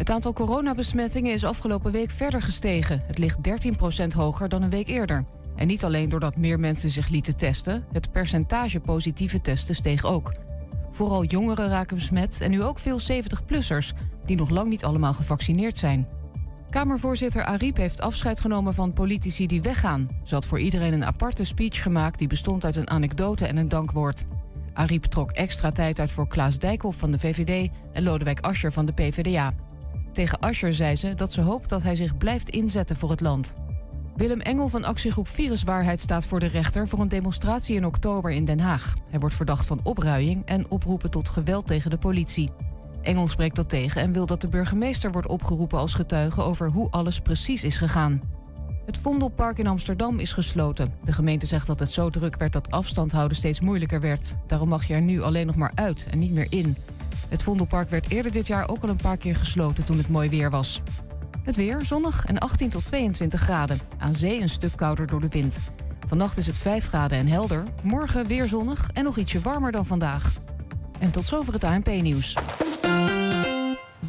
Het aantal coronabesmettingen is afgelopen week verder gestegen. Het ligt 13% hoger dan een week eerder. En niet alleen doordat meer mensen zich lieten testen, het percentage positieve testen steeg ook. Vooral jongeren raken besmet en nu ook veel 70-plussers, die nog lang niet allemaal gevaccineerd zijn. Kamervoorzitter Ariep heeft afscheid genomen van politici die weggaan. Ze had voor iedereen een aparte speech gemaakt die bestond uit een anekdote en een dankwoord. Ariep trok extra tijd uit voor Klaas Dijkhoff van de VVD en Lodewijk Asscher van de PvdA. Tegen Asscher zei ze dat ze hoopt dat hij zich blijft inzetten voor het land. Willem Engel van actiegroep Viruswaarheid staat voor de rechter voor een demonstratie in oktober in Den Haag. Hij wordt verdacht van opruiing en oproepen tot geweld tegen de politie. Engel spreekt dat tegen en wil dat de burgemeester wordt opgeroepen als getuige over hoe alles precies is gegaan. Het Vondelpark in Amsterdam is gesloten. De gemeente zegt dat het zo druk werd dat afstand houden steeds moeilijker werd. Daarom mag je er nu alleen nog maar uit en niet meer in. Het Vondelpark werd eerder dit jaar ook al een paar keer gesloten toen het mooi weer was. Het weer zonnig en 18 tot 22 graden. Aan zee een stuk kouder door de wind. Vannacht is het 5 graden en helder. Morgen weer zonnig en nog ietsje warmer dan vandaag. En tot zover het ANP-nieuws.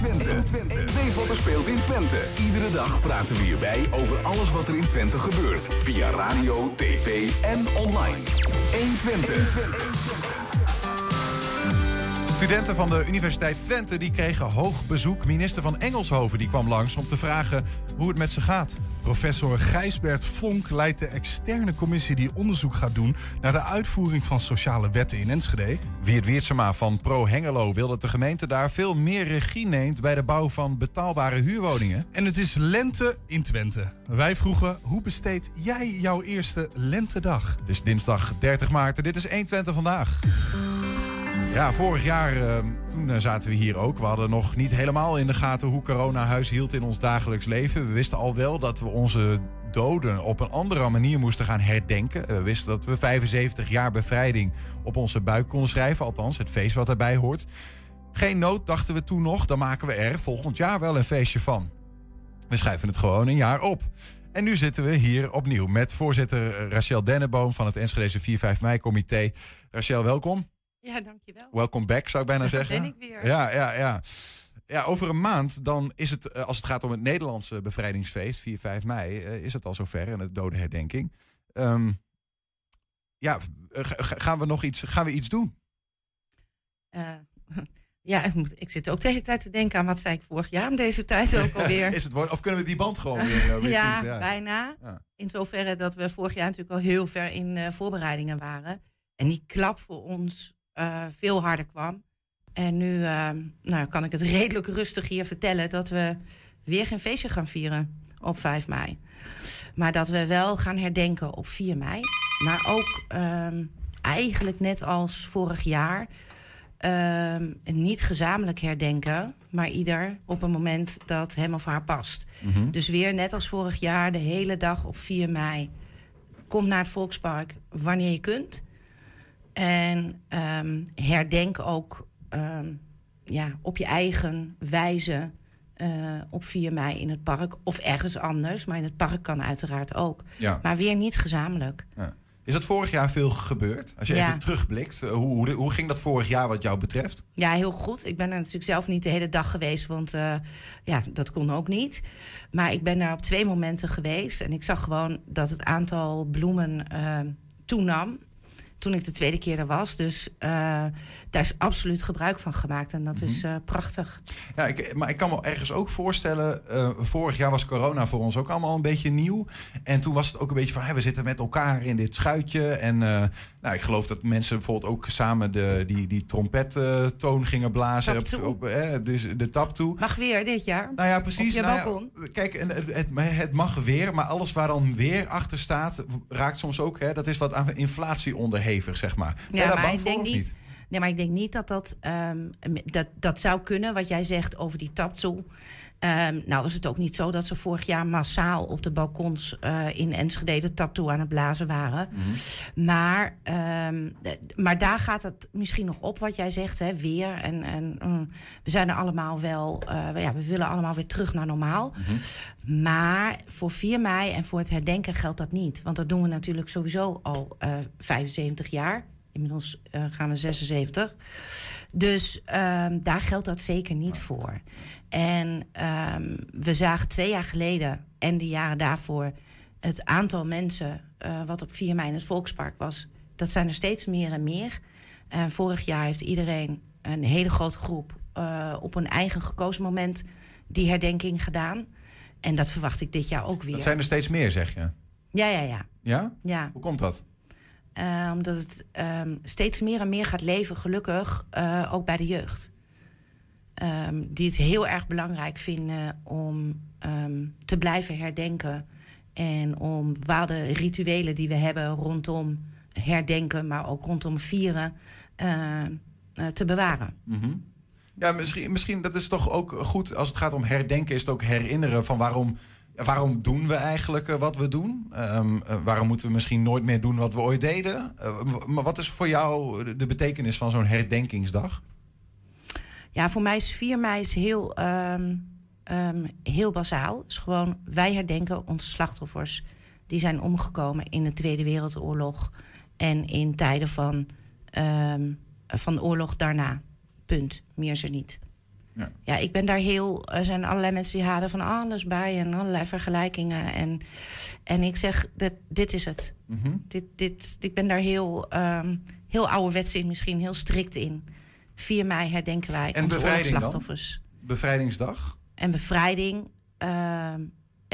120. Weet wat er speelt in Twente. Iedere dag praten we hierbij over alles wat er in Twente gebeurt. Via radio, tv en online. 120. Studenten van de Universiteit Twente die kregen hoog bezoek. Minister van Engelshoven die kwam langs om te vragen hoe het met ze gaat. Professor Gijsbert Vonk leidt de externe commissie die onderzoek gaat doen naar de uitvoering van sociale wetten in Enschede. Wiert Weertsema van Pro Hengelo wil dat de gemeente daar veel meer regie neemt bij de bouw van betaalbare huurwoningen. En het is lente in Twente. Wij vroegen, hoe besteed jij jouw eerste lentedag? Het is dinsdag 30 maart en dit is 120 vandaag. Ja, vorig jaar uh, toen uh, zaten we hier ook. We hadden nog niet helemaal in de gaten hoe corona huis hield in ons dagelijks leven. We wisten al wel dat we onze doden op een andere manier moesten gaan herdenken. We wisten dat we 75 jaar bevrijding op onze buik konden schrijven. Althans, het feest wat erbij hoort. Geen nood, dachten we toen nog. Dan maken we er volgend jaar wel een feestje van. We schrijven het gewoon een jaar op. En nu zitten we hier opnieuw met voorzitter Rachel Denneboom van het Enschedeze 4-5 mei-comité. Rachel, welkom. Ja, dankjewel. Welcome back, zou ik bijna zeggen. ben ik weer. Ja, ja, ja. Ja, over een maand dan is het, eh, als het gaat om het Nederlandse bevrijdingsfeest, 4, 5 mei, uh, is het al zover en het dodenherdenking. Um, ja, gaan we nog iets, gaan we iets doen? Uh, ja, ik, moet, ik, zit ook de hele tijd te denken aan wat zei ik vorig jaar om deze tijd ook alweer. is het woord, of kunnen we die band gewoon weer? weer ja, ja, bijna. Ja. In zoverre dat we vorig jaar natuurlijk al heel ver in voorbereidingen waren. En die klap voor ons uh, veel harder kwam. En nu uh, nou, kan ik het redelijk rustig hier vertellen dat we weer geen feestje gaan vieren op 5 mei. Maar dat we wel gaan herdenken op 4 mei. Maar ook uh, eigenlijk net als vorig jaar. ehm, niet gezamenlijk herdenken, maar ieder op een moment dat hem of haar past. Mm -hmm. Dus weer net als vorig jaar, de hele dag op 4 mei. Kom naar het Volkspark wanneer je kunt. En um, herdenk ook um, ja, op je eigen wijze uh, op 4 mei in het park. Of ergens anders, maar in het park kan uiteraard ook. Ja. Maar weer niet gezamenlijk. Ja. Is dat vorig jaar veel gebeurd? Als je ja. even terugblikt, hoe, hoe, hoe, ging dat vorig jaar wat jou betreft? Ja, heel goed. Ik ben er natuurlijk zelf niet de hele dag geweest, want uh, ja, dat kon ook niet. Maar ik ben daar op twee momenten geweest en ik zag gewoon dat het aantal bloemen uh, toenam toen ik de tweede keer er was. Dus uh, daar is absoluut gebruik van gemaakt. En dat mm -hmm. is uh, prachtig. Ja, ik, maar ik kan me ergens ook voorstellen... Uh, vorig jaar was corona voor ons ook allemaal een beetje nieuw. En toen was het ook een beetje van... Hey, we zitten met elkaar in dit schuitje. En nou, ik geloof dat mensen bijvoorbeeld ook samen... de, die, die trompettoon gingen blazen. Op, op, dus de tap toe. Mag weer dit jaar. Nou ja, precies. Je nou. Ja, kijk, het, het, het, mag weer. Maar alles waar dan weer achter staat... raakt soms ook... Hè, dat is wat aan inflatie onderhevig, zeg maar. Ja, ja maar ik denk niet... niet? Nee, maar ik denk niet dat dat, um, dat dat zou kunnen, wat jij zegt over die taptoe. Um, nou was het ook niet zo dat ze vorig jaar massaal op de balkons uh, in Enschede de tattoo aan het blazen waren. Mhm. maar, um, maar daar gaat het misschien nog op wat jij zegt, hè, weer. En, en um, we zijn er allemaal wel, uh, ja, we willen allemaal weer terug naar normaal. Mhm. Maar voor 4 mei en voor het herdenken geldt dat niet. Want dat doen we natuurlijk sowieso al uh, 75 jaar. Inmiddels gaan we 76. Dus um, daar geldt dat zeker niet voor. En um, we zagen twee jaar geleden en de jaren daarvoor het aantal mensen uh, wat op 4 mei in het Volkspark was. Dat zijn er steeds meer en meer. Uh, vorig jaar heeft iedereen, een hele grote groep, uh, op een eigen gekozen moment die herdenking gedaan. En dat verwacht ik dit jaar ook weer. Dat zijn er steeds meer, zeg je? Ja, ja, ja. Ja? Ja. Hoe komt dat? Uh, omdat het um, steeds meer en meer gaat leven, gelukkig, uh, ook bij de jeugd. Um, die het heel erg belangrijk vinden om um, te blijven herdenken. En om bepaalde rituelen die we hebben rondom herdenken, maar ook rondom vieren, uh, te bewaren. -hmm. Ja, misschien, misschien dat is toch ook goed als het gaat om herdenken, is het ook herinneren van waarom waarom doen we eigenlijk uh, wat we doen? Um, uh, waarom moeten we misschien nooit meer doen wat we ooit deden? Uh, maar wat is voor jou de betekenis van zo'n herdenkingsdag? Ja, voor mij is 4 mei is heel, um, um, heel bazaal. Is gewoon, wij herdenken onze slachtoffers. Die zijn omgekomen in de Tweede Wereldoorlog. En in tijden van, van de oorlog daarna. Punt. Meer is er niet. Ja. ja, ik ben daar heel. Er zijn allerlei mensen die halen van alles bij en allerlei vergelijkingen. En, en ik zeg: dit, dit is het. Mm -hmm. dit, dit, ik ben daar heel, um, heel ouderwets in, misschien heel strikt in. 4 mei herdenken wij en onze slachtoffers. Bevrijdingsdag? En bevrijding uh,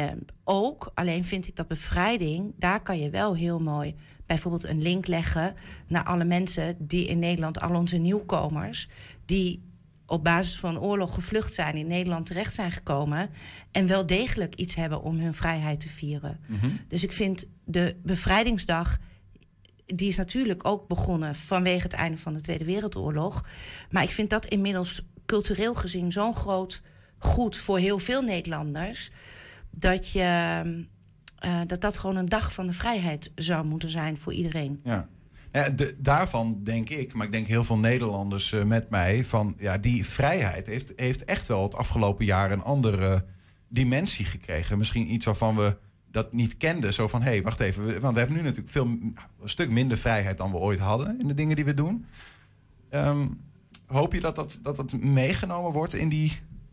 uh, ook. Alleen vind ik dat bevrijding, daar kan je wel heel mooi bijvoorbeeld een link leggen naar alle mensen die in Nederland, al onze nieuwkomers, die op basis van oorlog gevlucht zijn, in Nederland terecht zijn gekomen. En wel degelijk iets hebben om hun vrijheid te vieren. Mm -hmm. Dus ik vind de bevrijdingsdag. Die is natuurlijk ook begonnen vanwege het einde van de Tweede Wereldoorlog. Maar ik vind dat inmiddels cultureel gezien zo'n groot goed voor heel veel Nederlanders. Dat je. Uh, dat dat gewoon een dag van de vrijheid zou moeten zijn voor iedereen. Ja. De, daarvan denk ik, maar ik denk heel veel Nederlanders uh, met mij, van ja, die vrijheid heeft, heeft echt wel het afgelopen jaar een andere dimensie gekregen. Misschien iets waarvan we dat niet kenden. Zo van, hé, hey, wacht even. We, want we hebben nu natuurlijk veel, een stuk minder vrijheid dan we ooit hadden in de dingen die we doen. Um, hoop je dat dat, dat dat meegenomen wordt in die,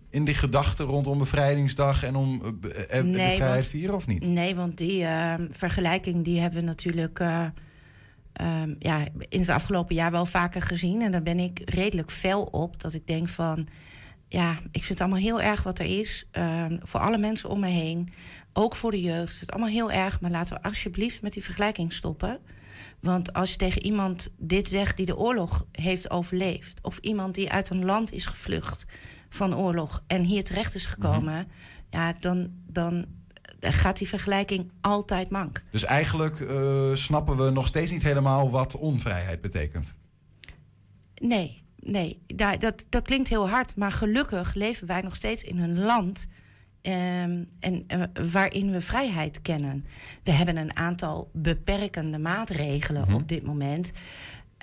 in die gedachten rondom bevrijdingsdag en om uh, nee, de vrijheid want, vieren of niet? Nee, want die uh, vergelijking die hebben we natuurlijk... Uh, um, ja, in het afgelopen jaar wel vaker gezien. En daar ben ik redelijk fel op. Dat ik denk van, ja, ik vind het allemaal heel erg wat er is. Um, voor alle mensen om me heen. Ook voor de jeugd. Ik vind het allemaal heel erg. Maar laten we alsjeblieft met die vergelijking stoppen. Want als je tegen iemand dit zegt die de oorlog heeft overleefd... of iemand die uit een land is gevlucht van oorlog... en hier terecht is gekomen... Mm -hmm. ja, dan, dan gaat die vergelijking altijd mank. Dus eigenlijk uh, snappen we nog steeds niet helemaal wat onvrijheid betekent. Nee, nee. Dat, dat, dat klinkt heel hard. Maar gelukkig leven wij nog steeds in een land... Um, en, uh, waarin we vrijheid kennen. We hebben een aantal beperkende maatregelen -hmm. op dit moment...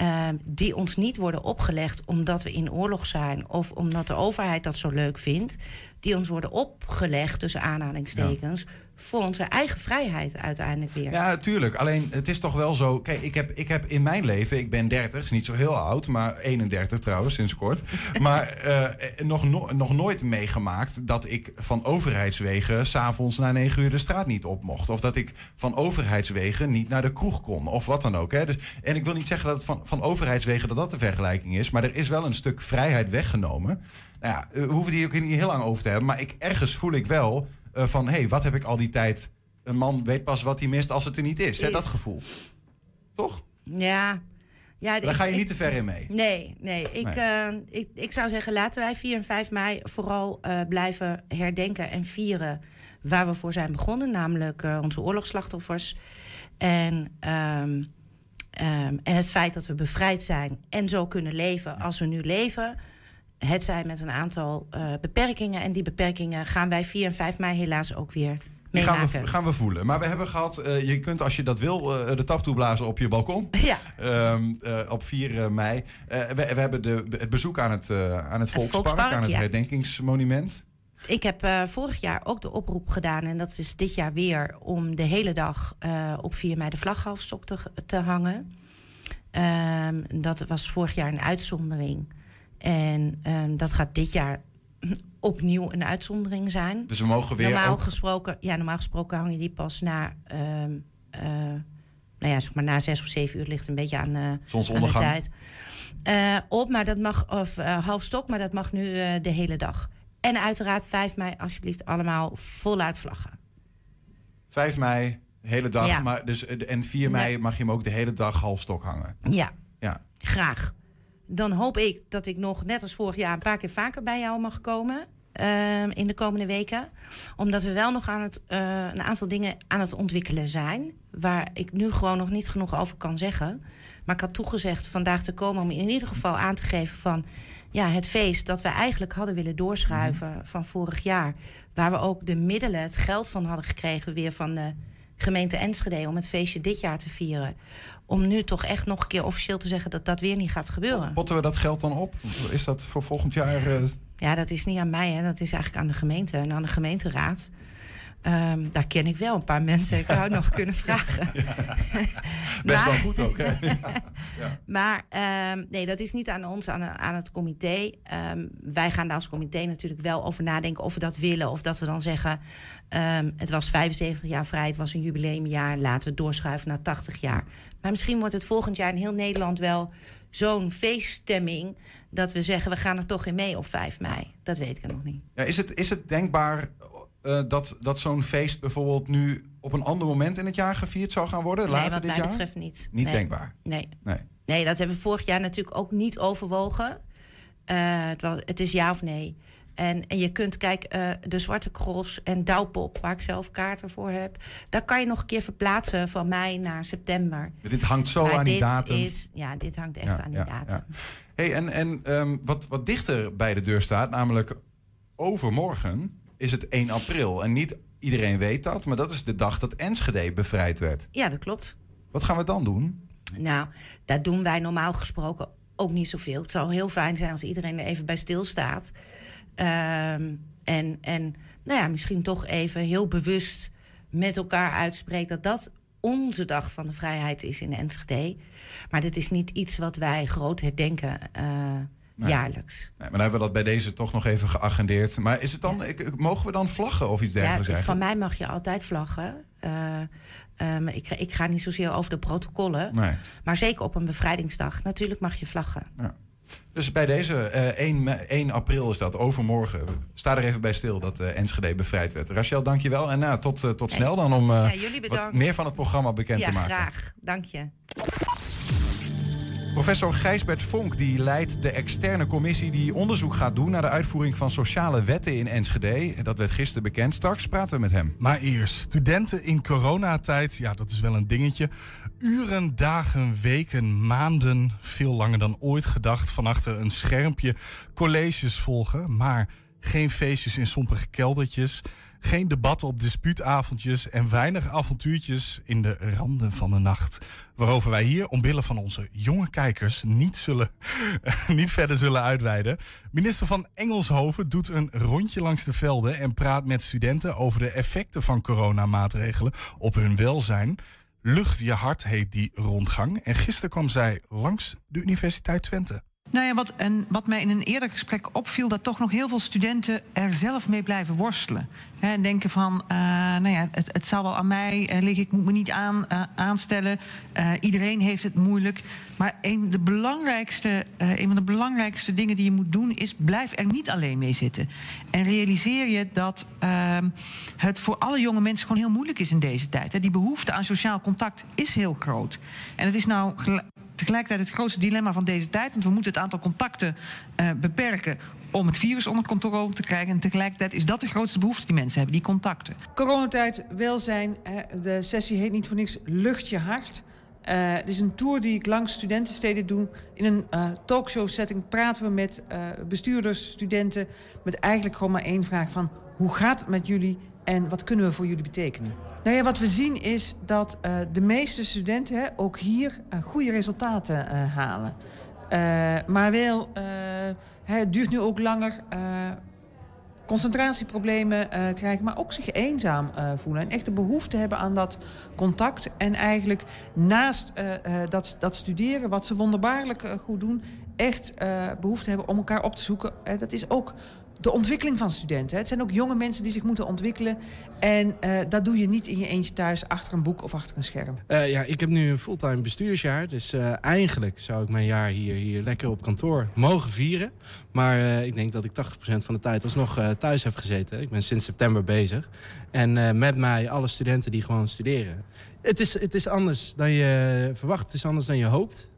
Uh, die ons niet worden opgelegd omdat we in oorlog zijn... of omdat de overheid dat zo leuk vindt. Die ons worden opgelegd, tussen aanhalingstekens... Ja voor onze eigen vrijheid uiteindelijk weer. Ja, tuurlijk. Alleen het is toch wel zo. Kijk, ik heb, ik heb in mijn leven, ik ben 30, is niet zo heel oud, maar 31 trouwens, sinds kort. maar uh, nog, no, nog nooit meegemaakt dat ik van overheidswegen s'avonds na 9 uur de straat niet op mocht. Of dat ik van overheidswegen niet naar de kroeg kon. Of wat dan ook. Hè. Dus, en ik wil niet zeggen dat het van, van overheidswegen dat dat de vergelijking is. Maar er is wel een stuk vrijheid weggenomen. Nou ja, we hoeven het hier ook niet heel lang over te hebben. Maar ik, ergens voel ik wel van... hé, hey, wat heb ik al die tijd... Een man weet pas wat hij mist als het er niet is. is. Hè, dat gevoel. Toch? Ja. ja Daar ga je ik, niet te ver in mee. Nee, nee. Ik, nee. Uh, ik, ik zou zeggen, laten wij 4 en 5 mei vooral uh, blijven herdenken en vieren... waar we voor zijn begonnen, namelijk uh, onze oorlogsslachtoffers. En, um, um, en het feit dat we bevrijd zijn en zo kunnen leven als we nu leven... het zijn met een aantal beperkingen. En die beperkingen gaan wij 4 en 5 mei helaas ook weer gaan we, gaan we voelen. Maar we hebben gehad, uh, je kunt als je dat wil, uh, de tap toeblazen op je balkon. Ja. Um, uh, op 4 mei. We, we, hebben de, het bezoek aan het, aan het, Volkspark, Volkspark, aan het ja. herdenkingsmonument. Ik heb vorig jaar ook de oproep gedaan, en dat is dit jaar weer, om de hele dag op 4 mei de vlaghalfstok te, te hangen. Um, dat was vorig jaar een uitzondering. En um, dat gaat dit jaar opnieuw een uitzondering zijn. Dus we mogen weer. Normaal, gesproken, ja, normaal gesproken hang je die pas na. Uh, uh, nou ja, zeg maar na zes of zeven uur ligt een beetje aan, uh, aan de tijd. Uh, op, maar dat mag, of half stok, maar dat mag nu de hele dag. En uiteraard 5 mei, alsjeblieft, allemaal voluit vlaggen. 5 mei, hele dag. Ja. Maar dus, en 4 mei mag je hem ook de hele dag half stok hangen. Ja. ja. Graag. Dan hoop ik dat ik nog, net als vorig jaar, een paar keer vaker bij jou mag komen. Uh, in de komende weken. Omdat we wel nog aan het, uh, een aantal dingen aan het ontwikkelen zijn. Waar ik nu gewoon nog niet genoeg over kan zeggen. Maar ik had toegezegd vandaag te komen om in ieder geval aan te geven van ja, het feest dat we eigenlijk hadden willen doorschuiven mhm. van vorig jaar. Waar we ook de middelen, het geld van hadden gekregen weer van de gemeente Enschede om het feestje dit jaar te vieren om nu toch echt nog een keer officieel te zeggen dat dat weer niet gaat gebeuren. Potten we dat geld dan op? Is dat voor volgend jaar? Uh... Ja, dat is niet aan mij, hè. dat is eigenlijk aan de gemeente en aan de gemeenteraad. Um, daar ken ik wel een paar mensen. Ik zou nog kunnen vragen. Ja. Best wel goed ook. Hè? Ja. Maar um, nee, dat is niet aan ons, aan, aan het comité. Um, wij gaan daar als comité natuurlijk wel over nadenken of we dat willen. Of dat we dan zeggen, het was 75 jaar vrij, het was een jubileumjaar. Laten we het doorschuiven naar 80 jaar. Maar misschien wordt het volgend jaar in heel Nederland wel zo'n feeststemming... dat we zeggen, we gaan er toch in mee op 5 mei. Dat weet ik nog niet. Ja, is, het, is het denkbaar uh, dat, dat zo'n feest bijvoorbeeld nu op een ander moment in het jaar gevierd zou gaan worden? Nee, later wat dit mij jaar? betreft niet. Niet nee. denkbaar? Nee. nee. Nee, dat hebben we vorig jaar natuurlijk ook niet overwogen. Uh, het, was, het is ja of nee. En, en je kunt, kijk, uh, de Zwarte Cross en Douwpop, waar ik zelf kaarten voor heb... daar kan je nog een keer verplaatsen van mei naar september. Dit hangt zo maar aan die datum. Is, ja, dit hangt echt ja, aan die ja, datum. Ja. Hey, en en um, wat, wat dichter bij de deur staat, namelijk overmorgen is het 1 april. En niet iedereen weet dat, maar dat is de dag dat Enschede bevrijd werd. Ja, dat klopt. Wat gaan we dan doen? Nou, dat doen wij normaal gesproken ook niet zoveel. Het zou heel fijn zijn als iedereen er even bij stilstaat. Um, en, en nou ja, misschien toch even heel bewust met elkaar uitspreekt dat dat onze dag van de vrijheid is in Enschede. Maar dit is niet iets wat wij groot herdenken. Uh, Nee. jaarlijks. Nee, maar dan hebben we dat bij deze toch nog even geagendeerd. Maar is het dan, ja. mogen we dan vlaggen of iets dergelijks? Ja, van mij mag je altijd vlaggen. Uh, um, ik, ik, ga niet zozeer over de protocollen. Nee. Maar zeker op een bevrijdingsdag. Natuurlijk mag je vlaggen. Ja. Dus bij deze uh, 1, 1, april is dat, overmorgen. Sta er even bij stil dat uh, Enschede bevrijd werd. Rachel, dank je wel. En uh, tot, tot snel dan om wat meer van het programma bekend te maken. Ja, graag. Dank je. Professor Gijsbert Vonk die leidt de externe commissie die onderzoek gaat doen naar de uitvoering van sociale wetten in Enschede. Dat werd gisteren bekend. Straks praten we met hem. Maar eerst, studenten in coronatijd, ja, dat is wel een dingetje. Uren, dagen, weken, maanden, veel langer dan ooit gedacht, van achter een schermpje colleges volgen. Maar geen feestjes in sompige keldertjes. Geen debatten op dispuutavondjes en weinig avontuurtjes in de randen van de nacht. Waarover wij hier omwille van onze jonge kijkers niet, zullen, niet verder zullen uitweiden. Minister van Engelshoven doet een rondje langs de velden en praat met studenten over de effecten van coronamaatregelen op hun welzijn. Lucht je hart heet die rondgang. En gisteren kwam zij langs de Universiteit Twente. Nou ja, wat, en wat mij in een eerder gesprek opviel, dat toch nog heel veel studenten er zelf mee blijven worstelen. En denken van, uh, nou ja, het, het zal wel aan mij uh, liggen, ik moet me niet aan, uh, aanstellen. iedereen heeft het moeilijk. Maar een, de belangrijkste, van de belangrijkste dingen die je moet doen is, blijf er niet alleen mee zitten. En realiseer je dat ehm, het voor alle jonge mensen gewoon heel moeilijk is in deze tijd. Die behoefte aan sociaal contact is heel groot. En het is nou tegelijkertijd het grootste dilemma van deze tijd. Want we moeten het aantal contacten uh, beperken om het virus onder controle te krijgen. En tegelijkertijd is dat de grootste behoefte die mensen hebben, die contacten. Coronatijd, welzijn. De sessie heet niet voor niks Lucht je hart. het is een tour die ik langs studentensteden doe. In een talkshow setting praten we met bestuurders, studenten... met eigenlijk gewoon maar één vraag van... hoe gaat het met jullie en wat kunnen we voor jullie betekenen? Nou ja, wat we zien is dat uh, de meeste studenten hè, ook hier uh, goede resultaten uh, halen. maar wel, het duurt nu ook langer, concentratieproblemen krijgen, maar ook zich eenzaam voelen. En echt de behoefte hebben aan dat contact. En eigenlijk naast dat, dat studeren, wat ze wonderbaarlijk goed doen, echt behoefte hebben om elkaar op te zoeken. dat is ook de ontwikkeling van studenten. Het zijn ook jonge mensen die zich moeten ontwikkelen. En uh, dat doe je niet in je eentje thuis achter een boek of achter een scherm. Uh, ja, ik heb nu een fulltime bestuursjaar. Dus uh, eigenlijk zou ik mijn jaar hier, hier lekker op kantoor mogen vieren. Maar ik denk dat ik 80% van de tijd alsnog thuis heb gezeten. Ik ben sinds september bezig. En met mij alle studenten die gewoon studeren. Het is, het is anders dan je verwacht. Het is anders dan je hoopt.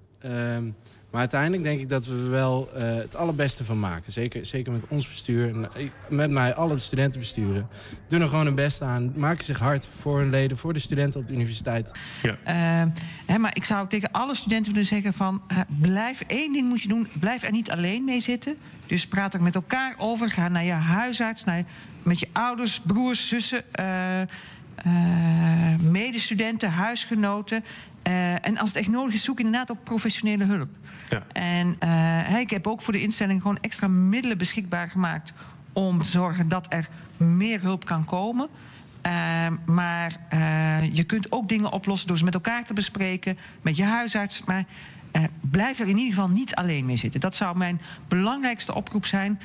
Maar uiteindelijk denk ik dat we wel uh, het allerbeste van maken. Zeker, zeker met ons bestuur en eh, met mij, alle studentenbesturen. Doen er gewoon hun best aan. Maken zich hard voor hun leden, voor de studenten op de universiteit. Ja. Uh, hè, maar ik zou ook tegen alle studenten willen zeggen van... Uh, blijf, één ding moet je doen, blijf er niet alleen mee zitten. Dus praat er met elkaar over. Ga naar je huisarts, naar, met je ouders, broers, zussen... medestudenten, huisgenoten. Uh, en als het echt nodig is, zoek inderdaad ook professionele hulp. Ja. En uh, ik heb ook voor de instelling gewoon extra middelen beschikbaar gemaakt om te zorgen dat er meer hulp kan komen. Uh, maar je kunt ook dingen oplossen door ze met elkaar te bespreken, met je huisarts. Maar blijf er in ieder geval niet alleen mee zitten. Dat zou mijn belangrijkste oproep zijn.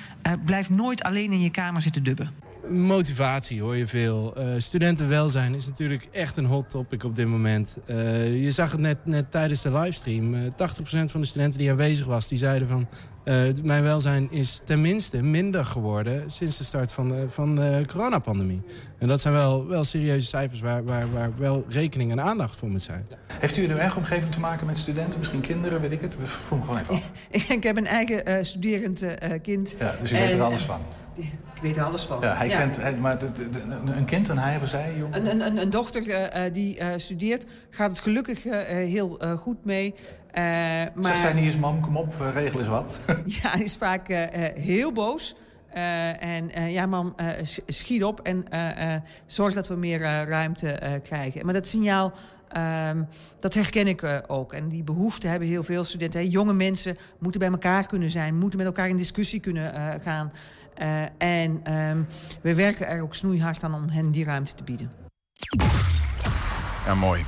blijf nooit alleen in je kamer zitten dubben. Motivatie hoor je veel. Uh, studentenwelzijn is natuurlijk echt een hot topic op dit moment. Uh, je zag het net, net tijdens de livestream. Uh, eh, 80% van de studenten die aanwezig was, die zeiden van... mijn welzijn is tenminste minder geworden sinds de start van de, van de coronapandemie. En dat zijn wel, wel serieuze cijfers waar, waar, waar wel rekening en aandacht voor moet zijn. Heeft u in uw eigen omgeving te maken met studenten, misschien kinderen, weet ik het? Vroeg me gewoon even af. ik heb een eigen studerend kind. Ja, dus u weet er alles van? Weet er alles van. Ja, hij kent, hij, maar een kind, en hij of zij? Jong? Een, een, een dochter uh, die uh, studeert, gaat het gelukkig uh, heel goed mee. maar... Zegt zij niet eens, mam, kom op, regel eens wat. ja, hij is vaak heel boos. en ja, mam, schiet op en zorg dat we meer ruimte krijgen. Maar dat signaal, um, dat herken ik ook. En die behoefte hebben heel veel studenten. Hè. Jonge mensen moeten bij elkaar kunnen zijn, moeten met elkaar in discussie kunnen gaan. Uh, en um, we werken er ook snoeihard aan om hen die ruimte te bieden. Ja, mooi.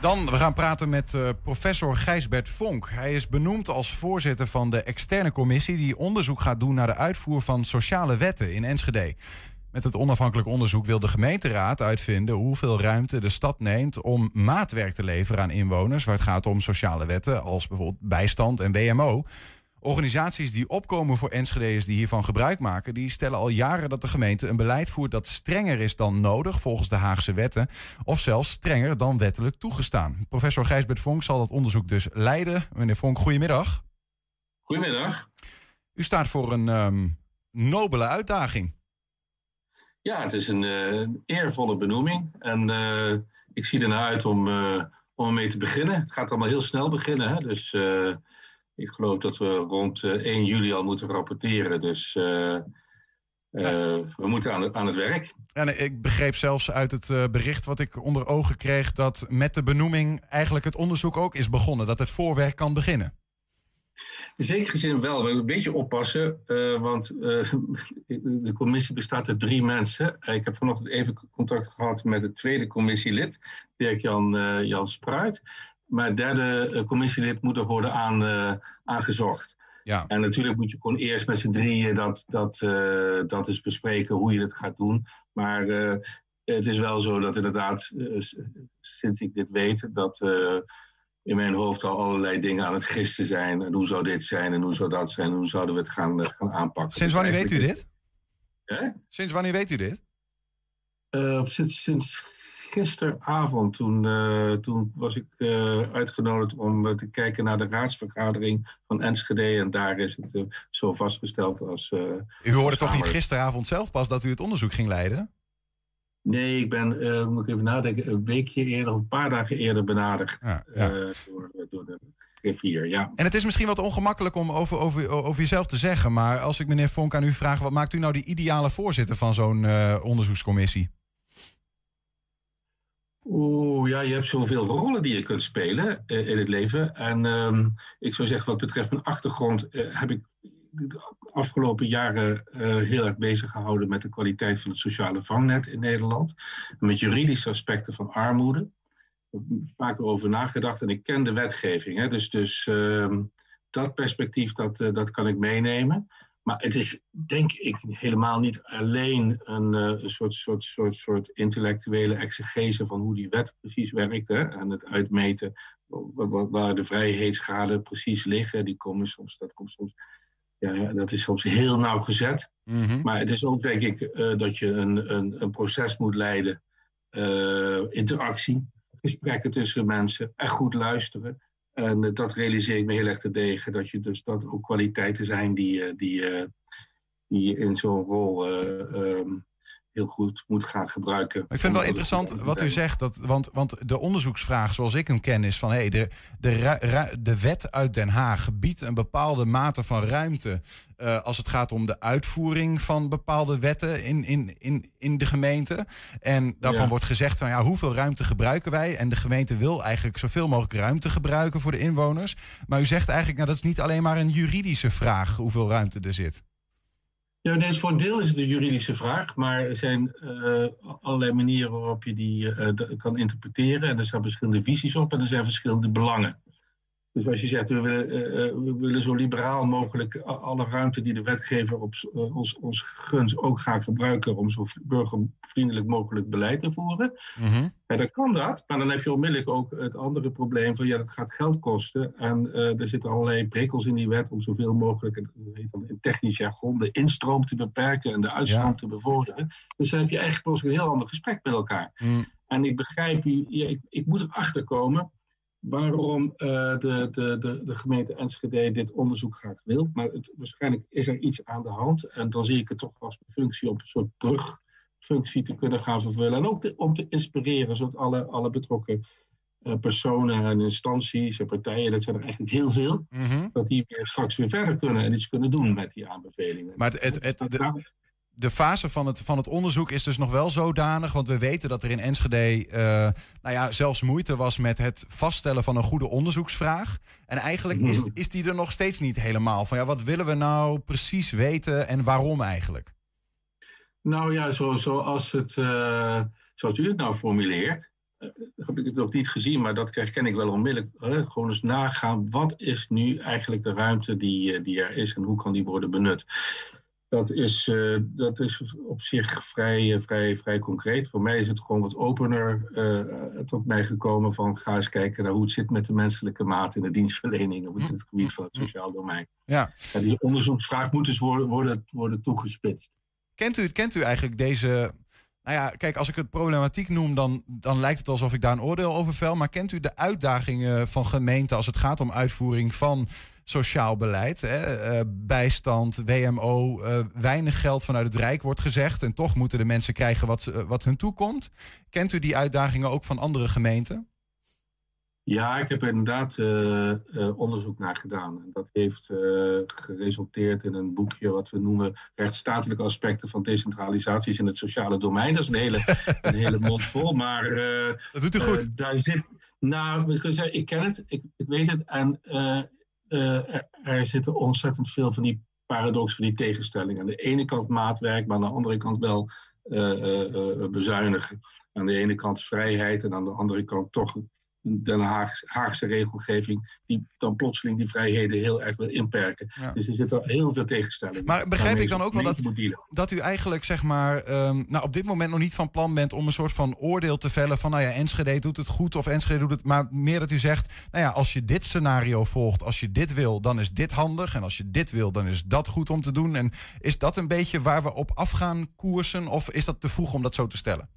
Dan, we gaan praten met uh, professor Gijsbert Vonk. Hij is benoemd als voorzitter van de externe commissie... die onderzoek gaat doen naar de uitvoer van sociale wetten in Enschede. Met het onafhankelijk onderzoek wil de gemeenteraad uitvinden... hoeveel ruimte de stad neemt om maatwerk te leveren aan inwoners... waar het gaat om sociale wetten als bijvoorbeeld bijstand en WMO... Organisaties die opkomen voor Enschede's die hiervan gebruik maken, die stellen al jaren dat de gemeente een beleid voert dat strenger is dan nodig volgens de Haagse wetten, of zelfs strenger dan wettelijk toegestaan. Professor Gijsbert Vonk zal dat onderzoek dus leiden. Meneer Vonk, goedemiddag. Goedemiddag. U staat voor een um, nobele uitdaging. Ja, het is een uh, eervolle benoeming. En uh, ik zie ernaar uit om, uh, om ermee te beginnen. Het gaat allemaal heel snel beginnen. Hè? Dus ik geloof dat we rond 1 eh, juli al moeten rapporteren. Dus uh, we moeten aan het, aan het werk. En ik begreep zelfs uit het bericht wat ik onder ogen kreeg... dat met de benoeming eigenlijk het onderzoek ook is begonnen. Dat het voorwerk kan beginnen. In zekere zin wel. We een beetje oppassen, uh, want de commissie bestaat uit drie mensen. ik heb vanochtend even contact gehad met het tweede commissielid, Dirk-Jan Jan Spruit. Maar het derde eh, commissielid moet er worden aan, aangezocht. Ja. En natuurlijk moet je gewoon eerst met z'n drieën dat, dat, uh, dat eens bespreken hoe je het gaat doen. Maar het is wel zo dat inderdaad, sinds ik dit weet, dat in mijn hoofd al allerlei dingen aan het gisten zijn. En hoe zou dit zijn en hoe zou dat zijn en hoe zouden we het gaan, gaan aanpakken. Sinds wanneer weet u dit? Sinds wanneer weet u dit? sinds, sinds gisteravond, toen, uh, toen was ik uh, uitgenodigd om uh, te kijken naar de raadsvergadering van Enschede. En daar is het zo vastgesteld als. u hoorde toch niet gisteravond zelf pas dat u het onderzoek ging leiden? Nee, ik ben, uh, moet ik even nadenken, een weekje eerder of een paar dagen eerder benaderd ja, ja. Uh, door, door, de griffier. Ja. En het is misschien wat ongemakkelijk om over, over, over jezelf te zeggen, maar als ik meneer Vonk aan u vraag, wat maakt u nou de ideale voorzitter van zo'n uh, onderzoekscommissie? Oeh, ja, je hebt zoveel rollen die je kunt spelen uh, in het leven. En uh, ik zou zeggen, wat betreft mijn achtergrond, uh, heb ik de afgelopen jaren uh, heel erg bezig gehouden met de kwaliteit van het sociale vangnet in Nederland. Met juridische aspecten van armoede. Vaker over nagedacht en ik ken de wetgeving. Hè, dus dus ehm, dat perspectief, dat, dat kan ik meenemen. Maar het is, denk ik, helemaal niet alleen een, uh, een soort, soort, soort, soort intellectuele exegese van hoe die wet precies werkt. Hè? En het uitmeten waar de vrijheidsgraden precies liggen. Die komen soms, dat, komt soms, ja, dat is soms heel nauwgezet. Mm Maar het is ook, denk ik, uh, dat je een, een, een proces moet leiden. Uh, interactie, gesprekken tussen mensen, echt goed luisteren. En dat realiseer ik me heel erg te degen. Dat je dus dat ook kwaliteiten zijn die, die, die je in zo'n rol um, heel goed moet gaan gebruiken. ik vind het wel interessant wat u zegt. Dat, want, want de onderzoeksvraag zoals ik hem ken is van... Hey, de, de, de wet uit Den Haag biedt een bepaalde mate van ruimte... Uh, als het gaat om de uitvoering van bepaalde wetten in, in, in, in de gemeente. En daarvan ja. wordt gezegd van ja, hoeveel ruimte gebruiken wij? En de gemeente wil eigenlijk zoveel mogelijk ruimte gebruiken voor de inwoners. Maar u zegt eigenlijk, nou, dat is niet alleen maar een juridische vraag hoeveel ruimte er zit. Ja, nee, voor een deel is het een juridische vraag, maar er zijn uh, allerlei manieren waarop je die uh, kan interpreteren. En er zijn verschillende visies op en er zijn verschillende belangen. Dus als je zegt, we willen, uh, we willen zo liberaal mogelijk alle ruimte die de wetgever op ons, ons gunt ook gaan gebruiken om zo burgervriendelijk mogelijk beleid te voeren. Mm -hmm. ja, dan kan dat, maar dan heb je onmiddellijk ook het andere probleem van ja, dat gaat geld kosten. En er zitten allerlei prikkels in die wet om zoveel mogelijk, in technisch jargon, de instroom te beperken en de uitstroom ja. te bevorderen. Dus dan heb je eigenlijk een heel ander gesprek met elkaar. Mm. En ik begrijp, ik, ik moet erachter komen waarom uh, de, de, de, de gemeente Enschede dit onderzoek graag wil. Maar het, waarschijnlijk is er iets aan de hand. En dan zie ik het toch als functie om een soort brugfunctie te kunnen gaan vervullen. En ook te, om te inspireren, zodat alle, alle betrokken uh, personen en instanties en partijen, dat zijn er eigenlijk heel veel, mm -hmm. dat die weer straks weer verder kunnen en iets kunnen doen met die aanbevelingen. Maar het, het, het, de, de fase van het, van het onderzoek is dus nog wel zodanig. Want we weten dat er in Enschede uh, nou ja, zelfs moeite was met het vaststellen van een goede onderzoeksvraag. En eigenlijk is, is die er nog steeds niet helemaal. Van ja, wat willen we nou precies weten en waarom eigenlijk? Nou ja, zo, zoals, het, uh, zoals u het nou formuleert. Uh, heb ik het nog niet gezien, maar dat ken ik wel onmiddellijk. gewoon eens nagaan, wat is nu eigenlijk de ruimte die, die er is en hoe kan die worden benut? Dat is, uh, dat is op zich vrij, vrij, vrij concreet. Voor mij is het gewoon wat opener uh, tot mij gekomen van ga eens kijken naar hoe het zit met de menselijke maat in de dienstverlening op het gebied van het sociaal domein. Ja. En die onderzoeksvraag moet dus worden, worden, worden toegespitst. Kent u, kent u eigenlijk deze nou ja, kijk, als ik het problematiek noem, dan, dan lijkt het alsof ik daar een oordeel over vel. Maar kent u de uitdagingen van gemeenten als het gaat om uitvoering van sociaal beleid. Hè. Uh, bijstand, WMO, uh, eh, weinig geld vanuit het Rijk wordt gezegd. En toch moeten de mensen krijgen wat, uh, wat hun toekomt. Kent u die uitdagingen ook van andere gemeenten? Ja, ik heb er inderdaad onderzoek naar gedaan. En dat heeft geresulteerd in een boekje wat we noemen rechtsstatelijke aspecten van decentralisaties in het sociale domein. Dat is een hele, een hele mond vol, maar dat doet u goed. daar zit, nou, ik ken het, ik, ik weet het. En er, zitten ontzettend veel van die paradox, van die tegenstellingen. Aan de ene kant maatwerk, maar aan de andere kant wel uh, bezuinigen. Aan de ene kant vrijheid en aan de andere kant toch Den Haag, Haagse regelgeving, die dan plotseling die vrijheden heel erg wil inperken. Dus er zitten heel veel tegenstellingen. Maar begrijp ik dan ook wel dat, dat u eigenlijk, zeg maar, um, nou, op dit moment nog niet van plan bent om een soort van oordeel te vellen van, nou ja, Enschede doet het goed of Enschede doet het, maar meer dat u zegt, nou ja, als je dit scenario volgt, als je dit wil, dan is dit handig. En als je dit wil, dan is dat goed om te doen. En is dat een beetje waar we op af gaan koersen? Of is dat te vroeg om dat zo te stellen?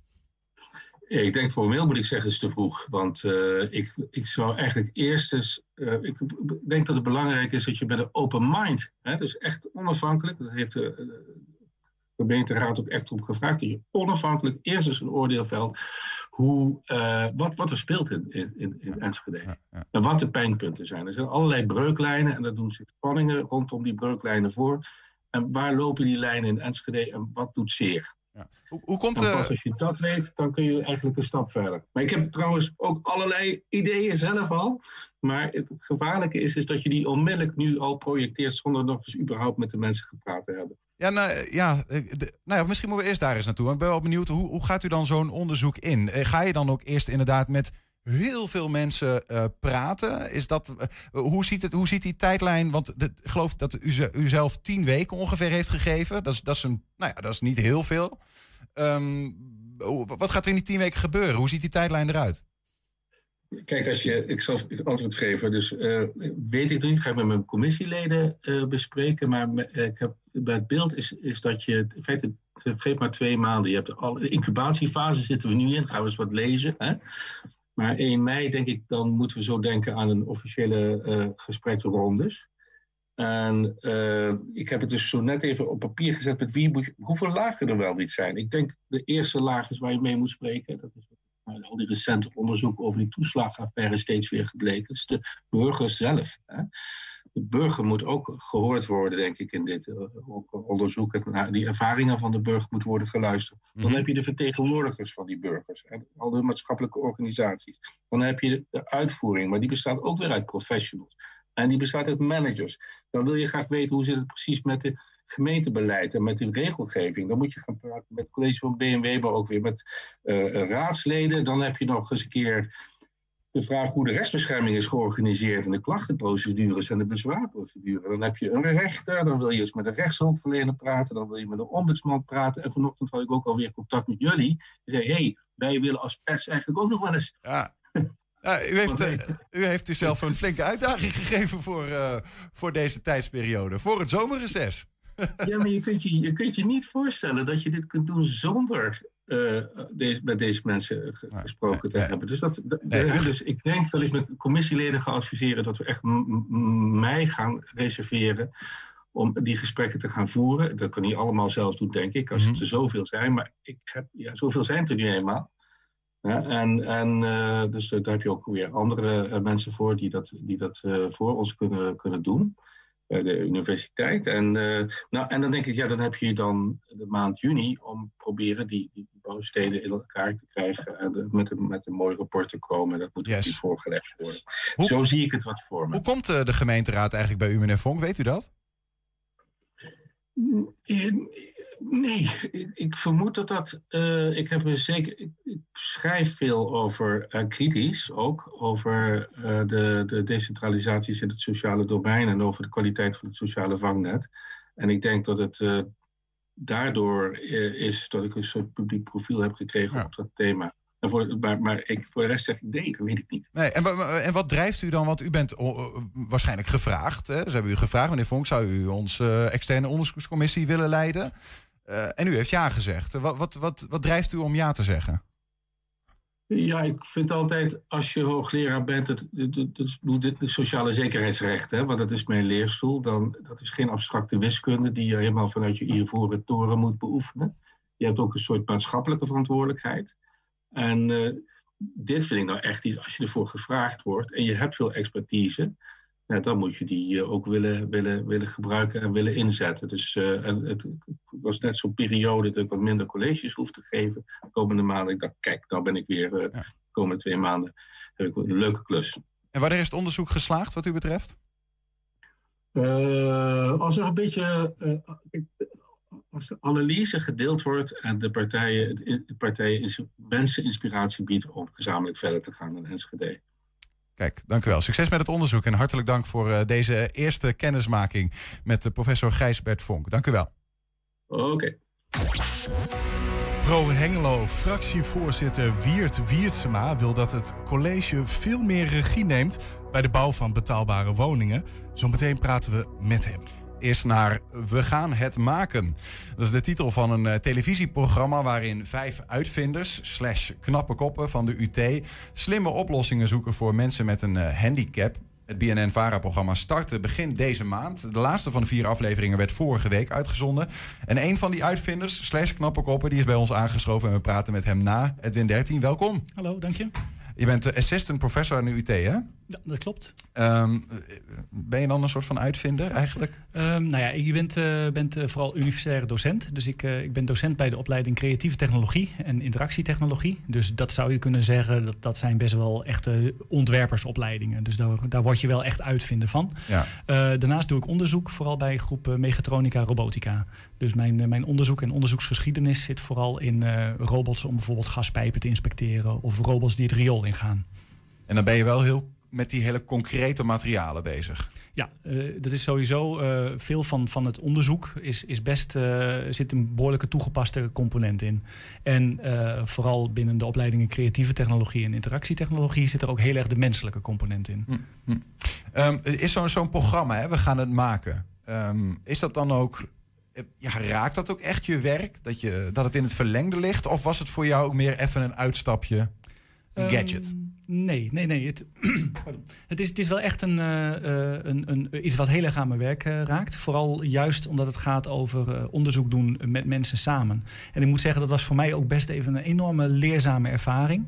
Ik denk formeel moet ik zeggen, is te vroeg. Want uh, ik, ik zou eigenlijk eerst eens. Uh, ik denk dat het belangrijk is dat je met een open mind, hè, dus echt onafhankelijk, dat heeft de, gemeenteraad ook echt om gevraagd dat je onafhankelijk eerst eens een oordeel velt hoe, uh, wat, wat er speelt in, in, in Enschede. En wat de pijnpunten zijn. Er zijn allerlei breuklijnen en daar doen zich spanningen rondom die breuklijnen voor. En waar lopen die lijnen in Enschede en wat doet zeer? Ja. Hoe, hoe komt. Pas als je dat weet, dan kun je eigenlijk een stap verder. Maar ik heb trouwens ook allerlei ideeën zelf al. Maar het gevaarlijke is, is dat je die onmiddellijk nu al projecteert zonder nog eens überhaupt met de mensen gepraat te hebben. Ja, nou ja, nou ja, misschien moeten we eerst daar eens naartoe. Ik ben wel benieuwd, hoe, hoe gaat u dan zo'n onderzoek in? Eh, ga je dan ook eerst inderdaad met heel veel mensen uh, praten. Is dat, uh, hoe, ziet het, hoe ziet die tijdlijn? Want ik geloof dat u, u zelf tien weken ongeveer heeft gegeven. Dat is, dat is, een, nou ja, dat is niet heel veel. Um, wat gaat er in die tien weken gebeuren? Hoe ziet die tijdlijn eruit? Kijk, als je, ik zal antwoord geven. Dus uh, weet ik niet, ga ik met mijn commissieleden bespreken. Maar ik heb, bij het beeld is, is dat je, in feite, het maar twee maanden. Je hebt al, de incubatiefase zitten we nu in, gaan we eens wat lezen. Hè? Maar 1 mei denk ik, dan moeten we zo denken aan een officiële uh, gespreksrondes. En uh, ik heb het dus zo net even op papier gezet met wie moet, hoeveel lagen er wel niet zijn. Ik denk de eerste laag is waar je mee moet spreken. Dat is al die recente onderzoeken over die toeslagenaffaire steeds weer gebleken. Is de burgers zelf. Hè de burger moet ook gehoord worden, denk ik, in dit uh, onderzoek. Die ervaringen van de burger moeten worden geluisterd. Dan mhm. heb je de vertegenwoordigers van die burgers, en al de maatschappelijke organisaties. Dan heb je de uitvoering, maar die bestaat ook weer uit professionals. En die bestaat uit managers. Dan wil je graag weten hoe zit het precies met de gemeentebeleid en met de regelgeving. Dan moet je gaan praten met het college van BMW, maar ook weer met uh, raadsleden. Dan heb je nog eens een keer de vraag hoe de rechtsbescherming is georganiseerd en de klachtenprocedures en de bezwaarprocedure. Dan heb je een rechter, dan wil je eens met een rechtshulpverlener praten, dan wil je met een ombudsman praten. En vanochtend had ik ook alweer contact met jullie. Die zei, hé, hey, wij willen als pers eigenlijk ook nog wel eens. Ja. Ja, u, heeft, uh, u heeft u zelf een flinke uitdaging gegeven voor, uh, voor deze tijdsperiode, voor het zomerreces. Ja, maar je kunt je, je kunt je niet voorstellen dat je dit kunt doen zonder uh, deze, met deze mensen gesproken te hebben. Dus, dat, dus ik denk dat ik met commissieleden ga adviseren dat we echt mij gaan reserveren om die gesprekken te gaan voeren. Dat kan niet allemaal zelf doen, denk ik, als mm het er zoveel zijn. Maar ik heb, ja, zoveel zijn er nu eenmaal. Ja, en en uh, dus daar heb je ook weer andere uh, mensen voor die dat, die dat voor ons kunnen, kunnen doen bij de universiteit. En, uh, nou, en dan denk ik, ja, dan heb je dan de maand juni om proberen die, die bouwsteden in elkaar te krijgen en met, een, met een mooi rapport te komen. Dat moet yes. voorgelegd worden. Zo zie ik het wat voor me. Hoe komt de gemeenteraad eigenlijk bij u, meneer Vonk? Weet u dat? Nee, ik vermoed dat dat. Uh, ik heb er zeker. Ik, ik, schrijf veel over uh, kritisch ook. Over uh, de, de decentralisaties in het sociale domein en over de kwaliteit van het sociale vangnet. En ik denk dat het daardoor is dat ik een soort publiek profiel heb gekregen op dat thema. En voor, maar, maar ik, voor de rest zeg ik nee, dat weet ik niet. Nee, en, en wat drijft u dan? Want u bent waarschijnlijk gevraagd. Hè? Ze hebben u gevraagd, meneer Vonk, zou u onze externe onderzoekscommissie willen leiden? Uh, en u heeft ja gezegd. Wat, wat, wat, wat drijft u om ja te zeggen? Ja, ik vind altijd, als je hoogleraar bent, het, het, het, de sociale zekerheidsrecht, hè, want dat is mijn leerstoel, dan dat is geen abstracte wiskunde die je helemaal vanuit je ivoren toren moet beoefenen. Je hebt ook een soort maatschappelijke verantwoordelijkheid. En uh, dit vind ik nou echt iets, als je ervoor gevraagd wordt en je hebt veel expertise, ja, dan moet je die ook willen, willen, willen gebruiken en willen inzetten. Dus uh, het, was net zo'n periode dat ik wat minder colleges hoef te geven de komende maanden. Ik dacht, kijk, nou ben ik weer uh, de komende twee maanden heb ik een leuke klus. En wanneer is het onderzoek geslaagd wat u betreft? Uh, als er een beetje als de analyse gedeeld wordt en de partijen, de partijen mensen inspiratie biedt om gezamenlijk verder te gaan in Enschede. Kijk, dank u wel. Succes met het onderzoek en hartelijk dank voor uh, deze eerste kennismaking met de professor Gijsbert Vonk. Dank u wel. Oké. Okay. Pro Hengelo fractievoorzitter Wiert Wiertsema wil dat het college veel meer regie neemt bij de bouw van betaalbare woningen. Zometeen praten we met hem is naar We gaan het maken. Dat is de titel van een uh, televisieprogramma waarin vijf uitvinders, slash knappe koppen van de UT, slimme oplossingen zoeken voor mensen met een uh, handicap. Het BNN-VARA-programma startte begin deze maand. De laatste van de vier afleveringen werd vorige week uitgezonden. En een van die uitvinders, slash knappe koppen, die is bij ons aangeschoven... en we praten met hem na. Edwin 13, welkom. Hallo, dank je. Je bent de assistant professor aan de UT, hè? Ja, dat klopt. Um, ben je dan een soort van uitvinder eigenlijk? Um, nou ja, je bent, uh, bent uh, vooral universitaire docent. Dus ik, uh, ik ben docent bij de opleiding creatieve technologie en interactietechnologie. Dus dat zou je kunnen zeggen, dat, dat zijn best wel echte ontwerpersopleidingen. Dus daar, daar word je wel echt uitvinder van. Ja. daarnaast doe ik onderzoek, vooral bij groep mechatronica robotica. Dus mijn, mijn onderzoek en onderzoeksgeschiedenis zit vooral in robots om bijvoorbeeld gaspijpen te inspecteren of robots die het riool ingaan. En dan ben je wel heel met die hele concrete materialen bezig. Ja, uh, dat is sowieso uh, veel van, van het onderzoek is, is best uh, zit een behoorlijke toegepaste component in. En vooral binnen de opleidingen creatieve technologie en interactietechnologie zit er ook heel erg de menselijke component in. Hm, hm. Um, is zo'n zo'n programma, hè? we gaan het maken. Um, is dat dan ook ja, raakt dat ook echt je werk? Dat, je, dat het in het verlengde ligt? Of was het voor jou ook meer even een uitstapje, een gadget? Um, Nee, nee, nee. Het, het, is, het is wel echt een, uh, een, een, iets wat heel erg aan mijn werk raakt. Vooral juist omdat het gaat over onderzoek doen met mensen samen. En ik moet zeggen, dat was voor mij ook best even een enorme leerzame ervaring.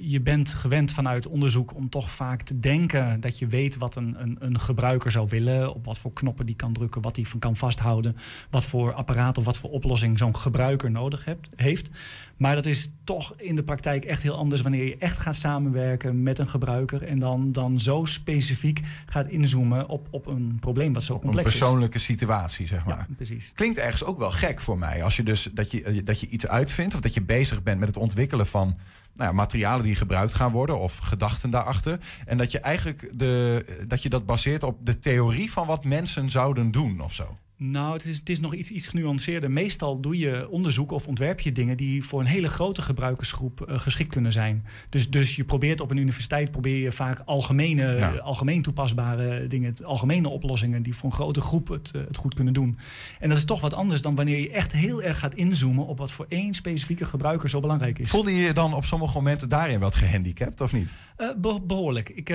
je bent gewend vanuit onderzoek om toch vaak te denken dat je weet wat een, een, een gebruiker zou willen. Op wat voor knoppen die kan drukken, wat die van kan vasthouden. Wat voor apparaat of wat voor oplossing zo'n gebruiker nodig hebt, heeft. Maar dat is toch in de praktijk echt heel anders wanneer je echt gaat samen samenwerken met een gebruiker en dan, dan zo specifiek gaat inzoomen op, op een probleem wat zo complex is. Een persoonlijke situatie, zeg maar. Ja, precies. Klinkt ergens ook wel gek voor mij. Als je dus dat je, dat je iets uitvindt of dat je bezig bent met het ontwikkelen van nou ja, materialen die gebruikt gaan worden of gedachten daarachter. En dat je eigenlijk de, dat je dat baseert op de theorie van wat mensen zouden doen of zo. Nou, het is, het is nog iets, iets genuanceerder. Meestal doe je onderzoek of ontwerp je dingen die voor een hele grote gebruikersgroep uh, geschikt kunnen zijn. Dus, dus je probeert op een universiteit probeer je vaak algemene, ja. algemeen toepasbare dingen, algemene oplossingen die voor een grote groep het, uh, het goed kunnen doen. En dat is toch wat anders dan wanneer je echt heel erg gaat inzoomen op wat voor één specifieke gebruiker zo belangrijk is. Voelde je je dan op sommige momenten daarin wat gehandicapt of niet? Uh, be behoorlijk. Ik,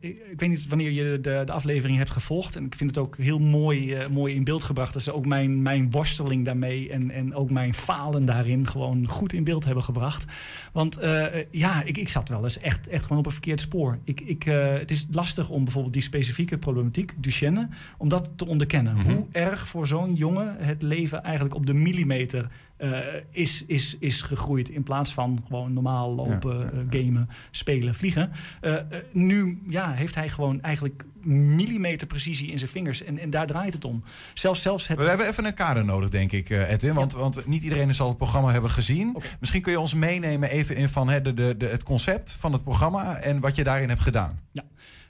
ik, ik, weet niet wanneer je de, de aflevering hebt gevolgd. En ik vind het ook heel mooi, mooi in beeld gebracht. Dat ze ook mijn, mijn worsteling daarmee en, en ook mijn falen daarin gewoon goed in beeld hebben gebracht. Want uh, ja, ik, ik zat wel eens echt, echt gewoon op een verkeerd spoor. Ik, ik, uh, het is lastig om bijvoorbeeld die specifieke problematiek, Duchenne, om dat te onderkennen. Mm -hmm. Hoe erg voor zo'n jongen het leven eigenlijk op de millimeter uh, is, is, is gegroeid. In plaats van gewoon normaal lopen, ja, ja, gamen, spelen, vliegen. Uh, nu ja, heeft hij gewoon eigenlijk millimeter precisie in zijn vingers. En, en daar draait het om. Zelfs, zelfs het... We hebben even een kader nodig, denk ik, Edwin. Want, want niet iedereen zal het programma hebben gezien. Okay. Misschien kun je ons meenemen even in van hè, de, de, de, het concept van het programma en wat je daarin hebt gedaan. Ja.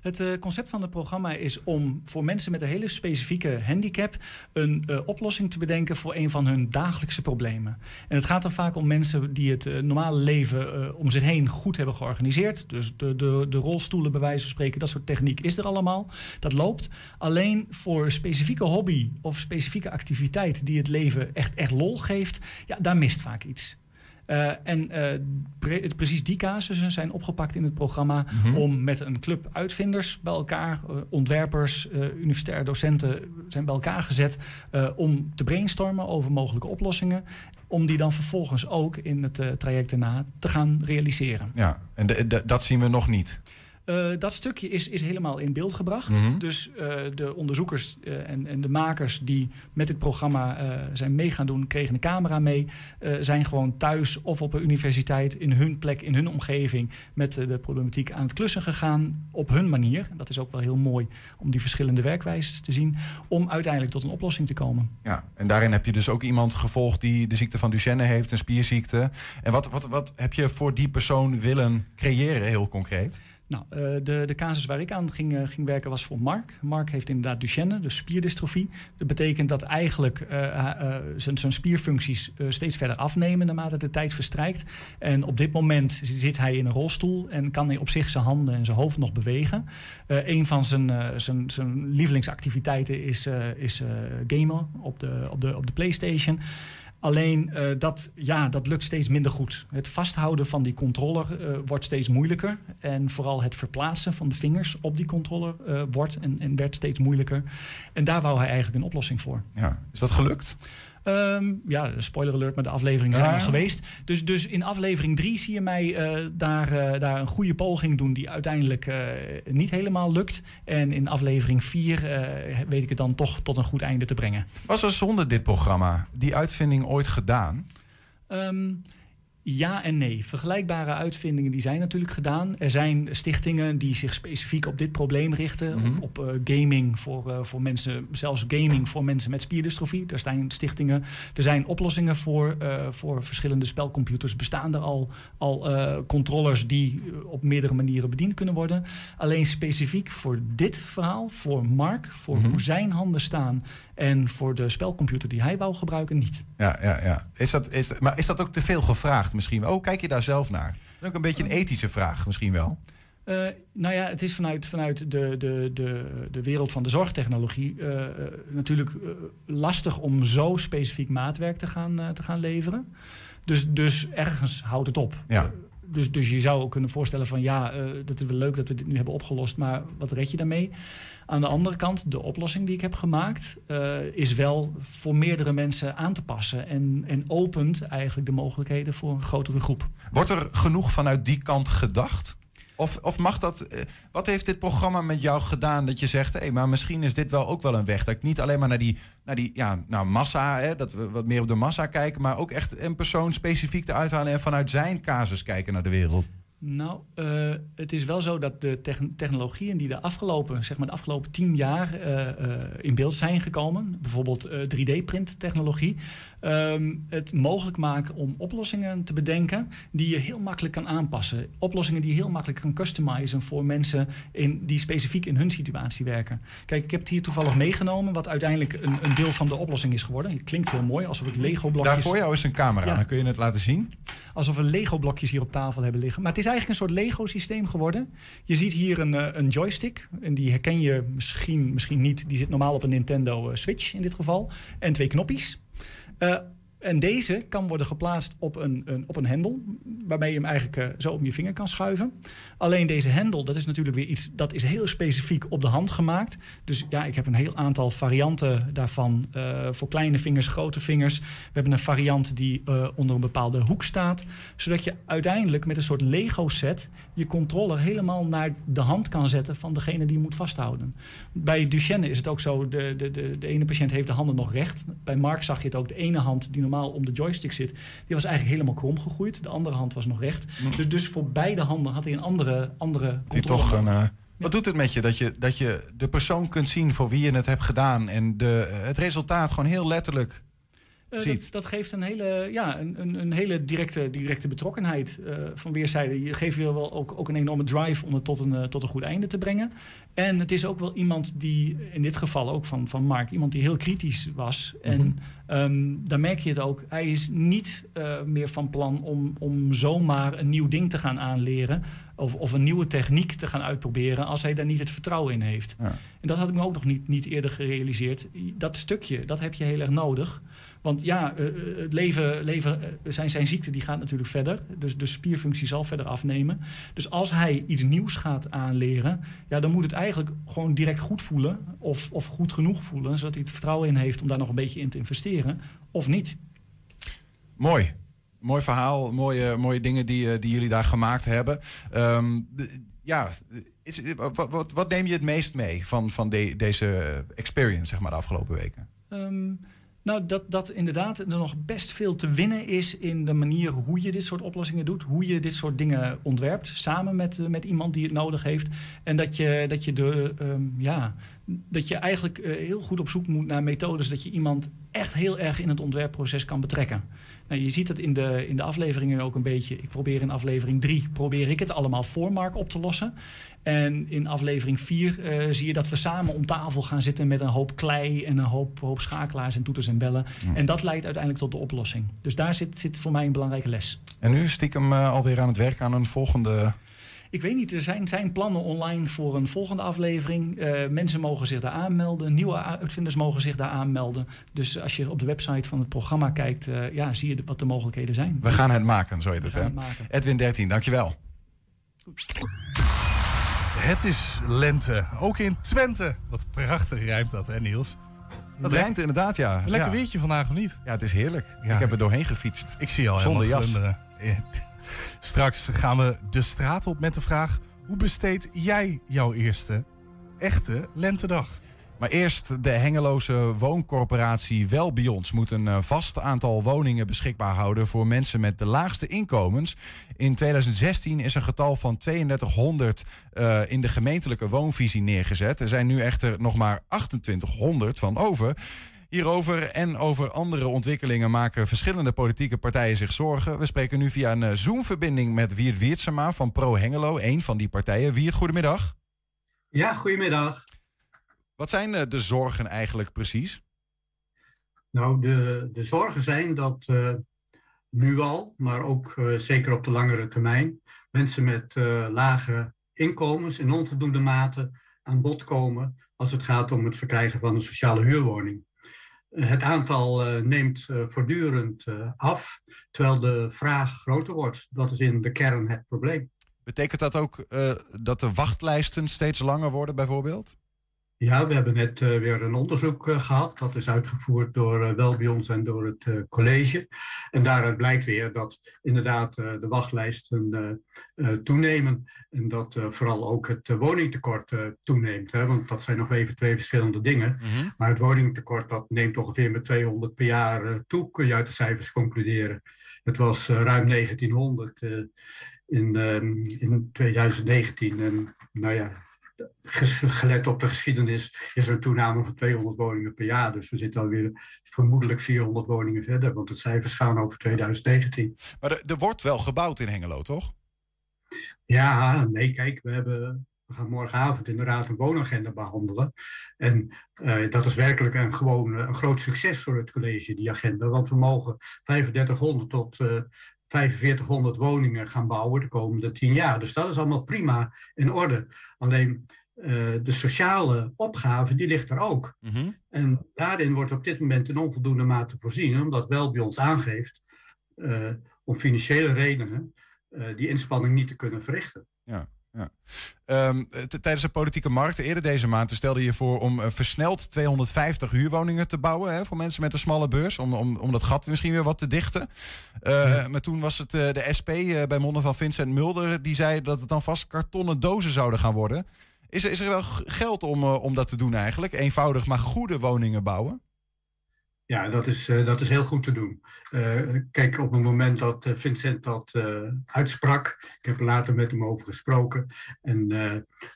Het uh, concept van het programma is om voor mensen met een hele specifieke handicap een uh, oplossing te bedenken voor een van hun dagelijkse problemen. En het gaat dan vaak om mensen die het uh, normale leven om zich heen goed hebben georganiseerd. Dus de, de, de rolstoelen, bij wijze van spreken, dat soort techniek is er allemaal. Dat loopt. Alleen voor specifieke hobby of specifieke activiteit die het leven echt, echt lol geeft, ja, daar mist vaak iets. Uh, en uh, pre precies die casussen zijn opgepakt in het programma mm -hmm. om met een club uitvinders bij elkaar, uh, ontwerpers, universitaire docenten zijn bij elkaar gezet om te brainstormen over mogelijke oplossingen. Om die dan vervolgens ook in het traject erna te gaan realiseren. Ja, en de, de, dat zien we nog niet. Uh, dat stukje is, is helemaal in beeld gebracht. Mm -hmm. Dus uh, de onderzoekers uh, en, en, de makers die met dit programma zijn mee gaan doen, kregen een camera mee. zijn gewoon thuis of op een universiteit in hun plek, in hun omgeving met de problematiek aan het klussen gegaan. Op hun manier. Dat is ook wel heel mooi om die verschillende werkwijzes te zien. Om uiteindelijk tot een oplossing te komen. Ja, en daarin heb je dus ook iemand gevolgd die de ziekte van Duchenne heeft, een spierziekte. En wat, wat, wat heb je voor die persoon willen creëren, heel concreet? Nou, uh, de, de casus waar ik aan ging, uh, ging werken was voor Mark. Mark heeft inderdaad Duchenne, dus spierdystrofie. Dat betekent dat eigenlijk uh, zijn spierfuncties steeds verder afnemen naarmate de tijd verstrijkt. En op dit moment zit hij in een rolstoel en kan hij op zich zijn handen en zijn hoofd nog bewegen. een van zijn, zijn, zijn lievelingsactiviteiten is, is gamen op de, op, de, op de PlayStation. Alleen uh, dat, ja, dat lukt steeds minder goed. Het vasthouden van die controller uh, wordt steeds moeilijker. En vooral het verplaatsen van de vingers op die controller uh, wordt en, en werd steeds moeilijker. En daar wou hij eigenlijk een oplossing voor. Ja. Is dat gelukt? Um, ja, spoiler alert, maar de afleveringen zijn al geweest. Dus, dus in aflevering 3 zie je mij uh, daar, uh, daar een goede poging doen die uiteindelijk uh, niet helemaal lukt. En in aflevering 4 weet ik het dan toch tot een goed einde te brengen. Was er zonder dit programma die uitvinding ooit gedaan? Um, ja en nee. Vergelijkbare uitvindingen die zijn natuurlijk gedaan. Er zijn stichtingen die zich specifiek op dit probleem richten. Mhm. Op, op uh, gaming voor, uh, voor mensen, zelfs gaming voor mensen met spierdystrofie. Daar zijn stichtingen. Er zijn oplossingen voor, uh, voor verschillende spelcomputers. Bestaan er al, al controllers die op meerdere manieren bediend kunnen worden. Alleen specifiek voor dit verhaal, voor Mark, voor Mhm. hoe zijn handen staan en voor de spelcomputer die hij wou gebruiken, niet. Ja, ja, ja. Is dat, is, maar is dat ook te veel gevraagd misschien? Oh, kijk je daar zelf naar? Dat is ook een beetje een ethische vraag misschien wel. Uh, nou ja, het is vanuit, vanuit de, de, de, de wereld van de zorgtechnologie uh, uh, natuurlijk lastig om zo specifiek maatwerk te gaan, te gaan leveren. Dus, dus ergens houdt het op. Ja. Dus, dus je zou ook kunnen voorstellen van ja, dat is wel leuk dat we dit nu hebben opgelost, maar wat red je daarmee? Aan de andere kant, de oplossing die ik heb gemaakt, uh, is wel voor meerdere mensen aan te passen. En, en opent eigenlijk de mogelijkheden voor een grotere groep. Wordt er genoeg vanuit die kant gedacht? Of, of mag dat. Uh, wat heeft dit programma met jou gedaan dat je zegt, hé, hey, maar misschien is dit wel ook wel een weg. Dat ik niet alleen maar naar die, naar die ja, nou, massa, hè, dat we wat meer op de massa kijken, maar ook echt een persoon specifiek te uithalen en vanuit zijn casus kijken naar de wereld. Nou, uh, het is wel zo dat de technologieën die de afgelopen, zeg maar de afgelopen tien jaar uh, uh, in beeld zijn gekomen, bijvoorbeeld 3D-printtechnologie, um, het mogelijk maken om oplossingen te bedenken die je heel makkelijk kan aanpassen. Oplossingen die je heel makkelijk kan customizen voor mensen in, die specifiek in hun situatie werken. Kijk, ik heb het hier toevallig meegenomen, wat uiteindelijk een, een deel van de oplossing is geworden. Het klinkt heel mooi, alsof ik Lego-blokjes... Daar voor jou is een camera, ja. dan kun je het laten zien. Alsof we Lego-blokjes hier op tafel hebben liggen. Maar het is eigenlijk een soort Lego-systeem geworden. Je ziet hier een, uh, een joystick. En die herken je misschien, misschien niet. Die zit normaal op een Nintendo uh, Switch in dit geval. En twee knopjes. Uh, en deze kan worden geplaatst op een, een, op een hendel, waarmee je hem eigenlijk zo om je vinger kan schuiven. Alleen deze hendel, dat is natuurlijk weer iets dat is heel specifiek op de hand gemaakt. Dus ja, ik heb een heel aantal varianten daarvan uh, voor kleine vingers, grote vingers. We hebben een variant die uh, onder een bepaalde hoek staat, zodat je uiteindelijk met een soort Lego-set je controller helemaal naar de hand kan zetten van degene die je moet vasthouden. Bij Duchenne is het ook zo, de, de, de, de ene patiënt heeft de handen nog recht. Bij Mark zag je het ook, de ene hand die normaal om de joystick zit, die was eigenlijk helemaal krom gegroeid. De andere hand was nog recht. Mm. Dus, dus voor beide handen had hij een andere, andere die toch een, uh, Wat doet het met je dat, je dat je de persoon kunt zien voor wie je het hebt gedaan en de, het resultaat gewoon heel letterlijk uh, dat, dat, geeft een hele, ja, een, een, een hele directe, directe betrokkenheid uh, van weerszijden. Je geeft je wel ook, ook een enorme drive om het tot een, uh, tot een goed einde te brengen. En het is ook wel iemand die, in dit geval ook van, van Mark, iemand die heel kritisch was. Mm -hmm. En um, daar merk je het ook. Hij is niet meer van plan om, om zomaar een nieuw ding te gaan aanleren. Of, of een nieuwe techniek te gaan uitproberen als hij daar niet het vertrouwen in heeft. Ja. En dat had ik me ook nog niet, niet eerder gerealiseerd. Dat stukje, dat heb je heel erg nodig. Want ja, uh, het leven, leven uh, zijn, zijn ziekte die gaat natuurlijk verder. Dus de spierfunctie zal verder afnemen. Dus als hij iets nieuws gaat aanleren, ja, dan moet het eigenlijk gewoon direct goed voelen. Of, of goed genoeg voelen, zodat hij het vertrouwen in heeft om daar nog een beetje in te investeren. Of niet. Mooi. Mooi verhaal, mooie, mooie dingen die, die jullie daar gemaakt hebben. De, ja, is, wat, wat, wat, neem je het meest mee van, van de, deze experience, zeg maar, de afgelopen weken? Um, nou, dat, dat inderdaad er nog best veel te winnen is in de manier hoe je dit soort oplossingen doet. Hoe je dit soort dingen ontwerpt. Samen met, uh, met iemand die het nodig heeft. En dat je, dat je, de, um, ja, dat je eigenlijk heel goed op zoek moet naar methodes. Dat je iemand echt heel erg in het ontwerpproces kan betrekken. Nou, je ziet het in de, in de afleveringen ook een beetje. Ik probeer in aflevering 3 probeer ik het allemaal voor Mark op te lossen. En in aflevering 4 uh, zie je dat we samen om tafel gaan zitten met een hoop klei en een hoop, hoop schakelaars en toeters en bellen. Ja. En dat leidt uiteindelijk tot de oplossing. Dus daar zit, zit voor mij een belangrijke les. En nu stiekem uh, alweer aan het werk aan een volgende Ik weet niet, er zijn, zijn plannen online voor een volgende aflevering. Uh, mensen mogen zich daar aanmelden, nieuwe uitvinders mogen zich daar aanmelden. Dus als je op de website van het programma kijkt, uh, ja, zie je wat de mogelijkheden zijn. We gaan het maken, zo heet het. Hè? Edwin 13, dankjewel. Het is lente, ook in Twente. Wat prachtig rijmt dat, hè Niels? Dat rijmt inderdaad, ja. Lekker weertje vandaag of niet? Ja, het is heerlijk. Ik heb er doorheen gefietst. Ik zie al Zonder helemaal glunderen. Straks gaan we de straat op met de vraag... hoe besteed jij jouw eerste echte lentedag? Maar eerst de Hengeloze wooncorporatie Welbions moet een eh, vast aantal woningen beschikbaar houden voor mensen met de laagste inkomens. In 2016 is een getal van 3200 uh, eh, in de gemeentelijke woonvisie neergezet. Er zijn nu echter nog maar 2800 van over. Hierover en over andere ontwikkelingen maken verschillende politieke partijen zich zorgen. We spreken nu via een eh, Zoom-verbinding met Wiert Wiertsema van Pro Hengelo, een van die partijen. Wiert, goedemiddag. Ja, goedemiddag. Wat zijn eh, de zorgen eigenlijk precies? Nou, de, de zorgen zijn dat uh, nu al, maar ook uh, zeker op de langere termijn, mensen met uh, lage inkomens in onvoldoende mate aan bod komen als het gaat om het verkrijgen van een sociale huurwoning. Het aantal neemt voortdurend af, terwijl de vraag groter wordt. Dat is in de kern het probleem. Betekent dat ook dat de wachtlijsten steeds langer worden, bijvoorbeeld? Ja, we hebben net uh, weer een onderzoek uh, gehad. Dat is uitgevoerd door uh, Welbions en door het college. En daaruit blijkt weer dat inderdaad de wachtlijsten toenemen. En dat vooral ook het woningtekort toeneemt. Hè? Want dat zijn nog even twee verschillende dingen. Mhm. Maar het woningtekort dat neemt ongeveer met 200 per jaar toe, kun je uit de cijfers concluderen. Het was ruim 1900 in, in 2019. En nou ja, gelet op de geschiedenis is er een toename van 200 woningen per jaar. Dus we zitten alweer vermoedelijk 400 woningen verder, want het cijfers gaan over 2019. Maar er, er wordt wel gebouwd in Hengelo, toch? Ja, nee, kijk, we hebben we gaan morgenavond inderdaad een woonagenda behandelen. En uh, dat is werkelijk een, gewoon een groot succes voor het college, die agenda. Want we mogen 3500 tot uh, 4500 woningen gaan bouwen de komende tien jaar. Dus dat is allemaal prima in orde. Alleen uh, de sociale opgave, die ligt er ook. Mm En daarin wordt op dit moment in onvoldoende mate voorzien, omdat wel bij ons aangeeft uh, om financiële redenen uh, die inspanning niet te kunnen verrichten. Ja. Ja. Um, tijdens de politieke markt eerder deze maand stelde je voor om uh, versneld 250 huurwoningen te bouwen hè, voor mensen met een smalle beurs. Om, om, om dat gat misschien weer wat te dichten. Uh, Maar toen was het uh, de SP bij monden van Vincent Mulder. Die zei dat het dan vast kartonnen dozen zouden gaan worden. Is er, is er wel geld om, om dat te doen eigenlijk? Eenvoudig maar goede woningen bouwen? Ja, dat is, uh, dat is heel goed te doen. Uh, kijk, op het moment dat uh, Vincent dat uitsprak, ik heb er later met hem over gesproken, en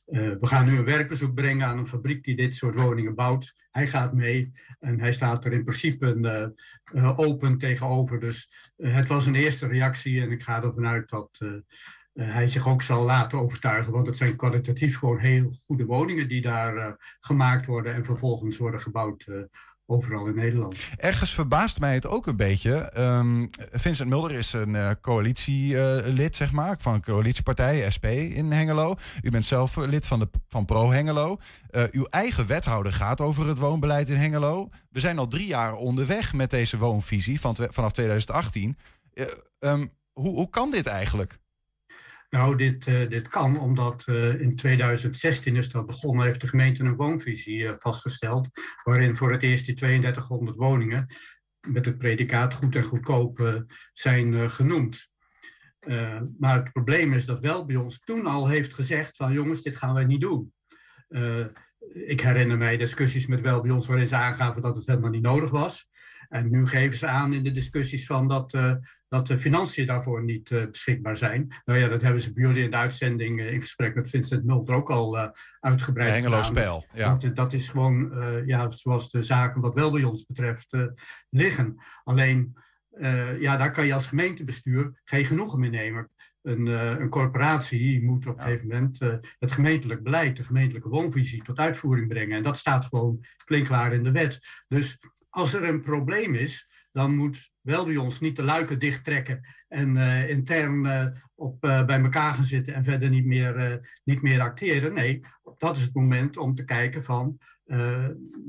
we gaan nu een werkbezoek brengen aan een fabriek die dit soort woningen bouwt. Hij gaat mee en hij staat er in principe open tegenover. Dus het was een eerste reactie en ik ga ervan uit dat hij zich ook zal laten overtuigen, want het zijn kwalitatief gewoon heel goede woningen die daar gemaakt worden en vervolgens worden gebouwd overal in Nederland. Ergens verbaast mij het ook een beetje. Um, Vincent Mulder is een uh, coalitielid, zeg maar, van een coalitiepartij, SP in Hengelo. U bent zelf lid van, de, van Pro Hengelo. Uh, uw eigen wethouder gaat over het woonbeleid in Hengelo. We zijn al drie jaar onderweg met deze woonvisie van vanaf 2018. Uh, um, hoe, hoe kan dit eigenlijk? Nou, dit, uh, dit kan omdat uh, in 2016 is dat begonnen, heeft de gemeente een woonvisie uh, vastgesteld, waarin voor het eerst die 3200 woningen met het predicaat goed en goedkoop zijn genoemd. maar het probleem is dat wel ons toen al heeft gezegd van jongens, dit gaan wij niet doen. ik herinner mij discussies met wel ons waarin ze aangaven dat het helemaal niet nodig was. En nu geven ze aan in de discussies van dat, dat de financiën daarvoor niet uh, beschikbaar zijn. Nou ja, dat hebben ze bij jullie in de uitzending uh, in gesprek met Vincent Mulder ook al uitgebreid Hengelo spel, ja. Dat, dat is gewoon, ja, zoals de zaken wat wel bij ons betreft liggen. Alleen, ja, daar kan je als gemeentebestuur geen genoegen mee nemen. Een, een corporatie moet op een gegeven moment het gemeentelijk beleid, de gemeentelijke woonvisie tot uitvoering brengen. En dat staat gewoon klinkklaar in de wet. Dus als er een probleem is, dan moet wel bij ons niet de luiken dichttrekken en uh, intern uh, op, uh, bij elkaar gaan zitten en verder niet meer, niet meer acteren. Nee, dat is het moment om te kijken van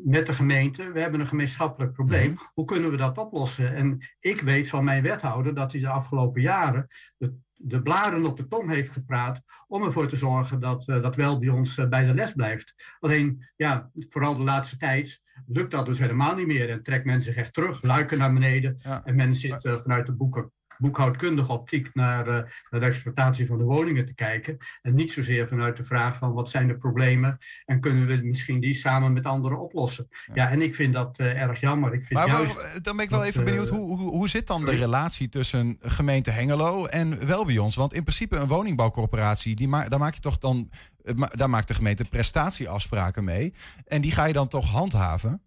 met de gemeente, we hebben een gemeenschappelijk probleem, -hmm. hoe kunnen we dat oplossen? En ik weet van mijn wethouder dat hij de afgelopen jaren de, de blaren op de tong heeft gepraat om ervoor te zorgen dat dat wel bij ons bij de les blijft. Alleen, ja, vooral de laatste tijd lukt dat dus helemaal niet meer. En trekt men zich echt terug, luiken naar beneden. En men zit uh, vanuit de boeken, boekhoudkundige optiek naar, uh, naar, de exploitatie van de woningen te kijken. En niet zozeer vanuit de vraag van wat zijn de problemen en kunnen we misschien die samen met anderen oplossen. Ja, ja en ik vind dat uh, erg jammer. Ik vind maar, juist maar, dan ben ik wel dat, even benieuwd, hoe, hoe, hoe zit dan sorry? de relatie tussen gemeente Hengelo en Welbions? Want in principe een woningbouwcorporatie, die ma daar maak je toch dan daar maakt de gemeente prestatieafspraken mee. En die ga je dan toch handhaven?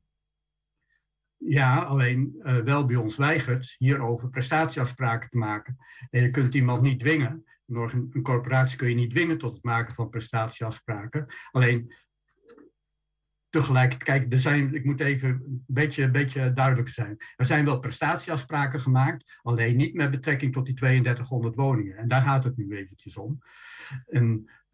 Ja, alleen uh, wel bij ons weigert hierover prestatieafspraken te maken. En je kunt iemand niet dwingen. Een, een corporatie kun je niet dwingen tot het maken van prestatieafspraken. Alleen tegelijk, kijk, er zijn, ik moet even een beetje, beetje duidelijk zijn. Er zijn wel prestatieafspraken gemaakt, alleen niet met betrekking tot die 3200 woningen. En daar gaat het nu eventjes om.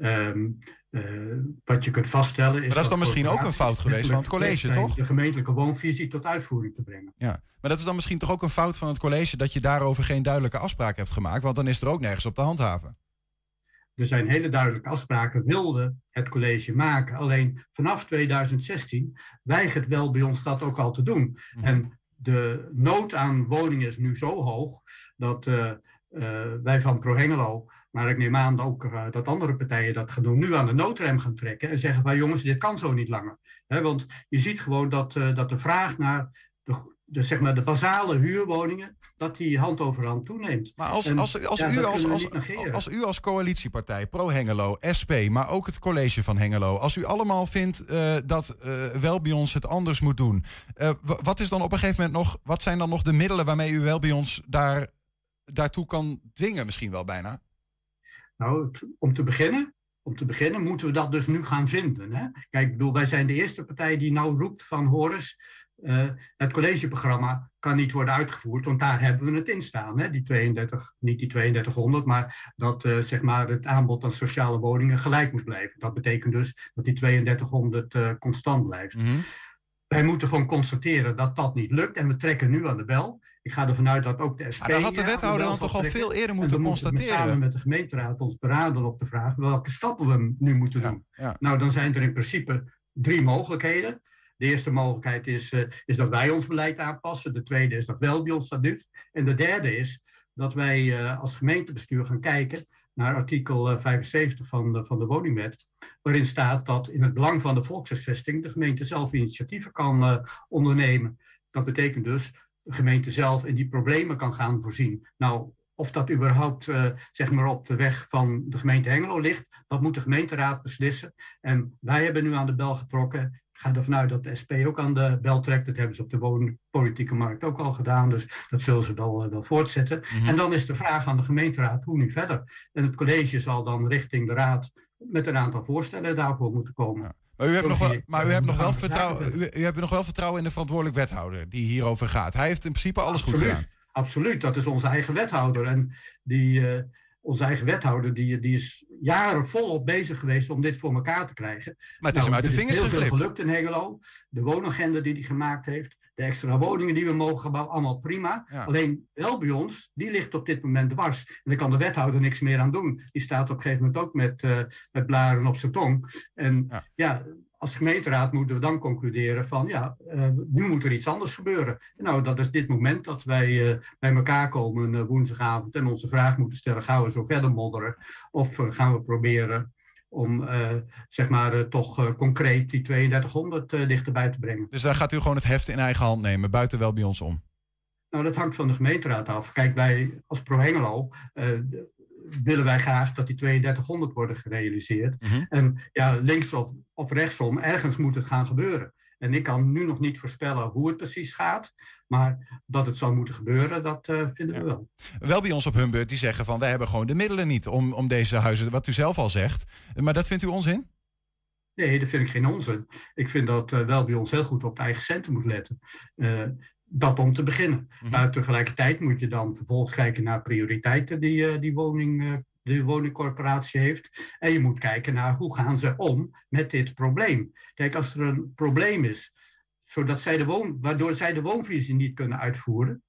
Um, uh, wat je kunt vaststellen is. Maar dat is dan misschien ook een fout geweest van het college, toch? De gemeentelijke woonvisie tot uitvoering te brengen. Ja, maar dat is dan misschien toch ook een fout van het college dat je daarover geen duidelijke afspraak hebt gemaakt, want dan is er ook nergens op te handhaven. Er zijn hele duidelijke afspraken, wilde het college maken. Alleen vanaf 2016 weigert wel bij ons dat ook al te doen. Mm -hmm. En de nood aan woningen is nu zo hoog dat uh, wij van ProHengelo, maar ik neem aan ook uh, dat andere partijen dat gaan doen, nu aan de noodrem gaan trekken en zeggen van jongens, dit kan zo niet langer. He, want je ziet gewoon dat, dat de vraag naar de, de, zeg maar de basale huurwoningen, dat die hand over hand toeneemt. Maar als, als, als, als, ja, u, als, als, als, u als coalitiepartij, pro-Hengelo, SP, maar ook het college van Hengelo, als u allemaal vindt uh, dat uh, wel bij ons het anders moet doen, uh, wat is dan op een gegeven moment nog, wat zijn dan nog de middelen waarmee u wel bij ons daar, daartoe kan dwingen, misschien wel bijna? Nou, om te beginnen, om te beginnen moeten we dat dus nu gaan vinden. Hè? Kijk, ik bedoel, wij zijn de eerste partij die nou roept van Horus, uh, het collegeprogramma kan niet worden uitgevoerd, want daar hebben we het in staan. Hè? Die 32, niet die 3200, maar dat uh, zeg maar het aanbod aan sociale woningen gelijk moet blijven. Dat betekent dus dat die 3200 uh, constant blijft. Mm -hmm. Wij moeten gewoon constateren dat dat niet lukt en we trekken nu aan de bel. Ik ga ervan uit dat ook de SP... Maar dat had de wethouder dan toch al veel eerder moeten constateren? We samen met de gemeenteraad ons beraden op de vraag welke stappen we nu moeten ja, doen. Ja. Nou, dan zijn er in principe drie mogelijkheden. De eerste mogelijkheid is, uh, is dat wij ons beleid aanpassen. De tweede is dat wel bij ons dat doet. En de derde is dat wij uh, als gemeentebestuur gaan kijken naar artikel uh, 75 van de, van de woningwet. Waarin staat dat in het belang van de volkshuisvesting de gemeente zelf initiatieven kan ondernemen. Dat betekent dus gemeente zelf in die problemen kan gaan voorzien. Nou, of dat überhaupt uh, zeg maar op de weg van de gemeente Hengelo ligt, dat moet de gemeenteraad beslissen. En wij hebben nu aan de bel getrokken. Ik ga ervan uit dat de SP ook aan de bel trekt. Dat hebben ze op de woonpolitieke markt ook al gedaan. Dus dat zullen ze wel, uh, wel voortzetten. Mm -hmm. En dan is de vraag aan de gemeenteraad, hoe nu verder? En het college zal dan richting de raad met een aantal voorstellen daarvoor moeten komen. Ja. Maar u hebt, nog wel, maar u hebt nog wel vertrouwen, u, u hebt nog wel vertrouwen in de verantwoordelijk wethouder die hierover gaat. Hij heeft in principe alles Absoluut. goed gedaan. Absoluut, dat is onze eigen wethouder. En die, uh, onze eigen wethouder die, die is jaren volop bezig geweest om dit voor elkaar te krijgen. Maar het is nou, hem uit de vingers heel geglipt. veel gelukt in Hengelo. De woonagenda die hij gemaakt heeft. De extra woningen die we mogen bouwen, allemaal prima. Ja. Alleen wel bij ons, die ligt op dit moment dwars. En daar kan de wethouder niks meer aan doen. Die staat op een gegeven moment ook met, uh, met blaren op zijn tong. En ja, ja als gemeenteraad moeten we dan concluderen van ja, uh, nu moet er iets anders gebeuren. En nou, dat is dit moment dat wij uh, bij elkaar komen uh, woensdagavond en onze vraag moeten stellen, gaan we zo verder modderen? Of gaan we proberen om zeg maar toch concreet die 3200 dichterbij te brengen. Dus daar gaat u gewoon het heft in eigen hand nemen, buiten wel bij ons om? Nou, dat hangt van de gemeenteraad af. Kijk, wij als Pro Hengelo willen wij graag dat die 3200 worden gerealiseerd. Mm -hmm. En ja, links of, of rechtsom, ergens moet het gaan gebeuren. En ik kan nu nog niet voorspellen hoe het precies gaat. Maar dat het zou moeten gebeuren, dat uh, vinden we wel. Wel bij ons op hun beurt die zeggen van wij hebben gewoon de middelen niet om, om deze huizen, wat u zelf al zegt. Maar dat vindt u onzin? Nee, dat vind ik geen onzin. Ik vind dat uh, wel bij ons heel goed op de eigen centen moet letten. Uh, dat om te beginnen. Maar tegelijkertijd moet je dan vervolgens kijken naar prioriteiten die die woning, de woningcorporatie heeft. En je moet kijken naar hoe gaan ze om met dit probleem. Kijk, als er een probleem is, zodat zij de woon, waardoor zij de woonvisie niet kunnen uitvoeren,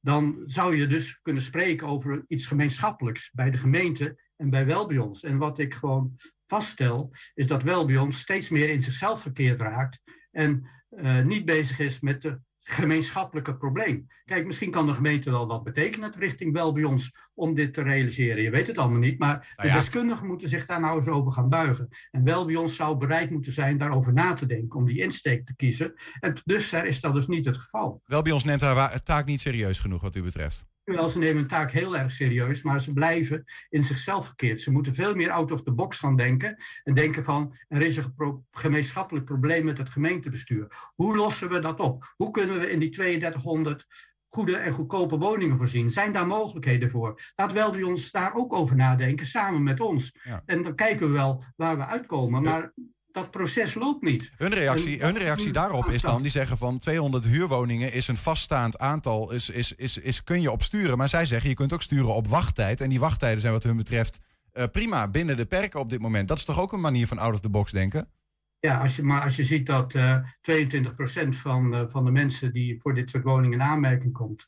dan zou je dus kunnen spreken over iets gemeenschappelijks bij de gemeente en bij Welbions. En wat ik gewoon vaststel, is dat Welbions steeds meer in zichzelf verkeerd raakt en uh, niet bezig is met de gemeenschappelijke probleem. Kijk, misschien kan de gemeente wel wat betekenen richting wel bij ons om dit te realiseren. Je weet het allemaal niet, maar de nou deskundigen moeten zich daar nou eens over gaan buigen. En wel bij ons zou bereid moeten zijn daarover na te denken, om die insteek te kiezen. En dus is dat dus niet het geval. Wel bij ons neemt haar taak niet serieus genoeg wat u betreft. Wel, ze nemen hun taak heel erg serieus, maar ze blijven in zichzelf verkeerd. Ze moeten veel meer out of the box gaan denken. En denken van, er is een gemeenschappelijk probleem met het gemeentebestuur. Hoe lossen we dat op? Hoe kunnen we in die 3200 goede en goedkope woningen voorzien? Zijn daar mogelijkheden voor? Laat wel ons daar ook over nadenken, samen met ons. En dan kijken we wel waar we uitkomen. Maar dat proces loopt niet. Hun reactie, hun reactie daarop is dan, die zeggen van 200 huurwoningen is een vaststaand aantal, is, is, is, is, kun je opsturen. Maar zij zeggen, je kunt ook sturen op wachttijd. En die wachttijden zijn wat hun betreft uh, prima, binnen de perken op dit moment. Dat is toch ook een manier van out of the box denken? Ja, als je, maar als je ziet dat uh, 22% van, uh, van de mensen die voor dit soort woningen in aanmerking komt,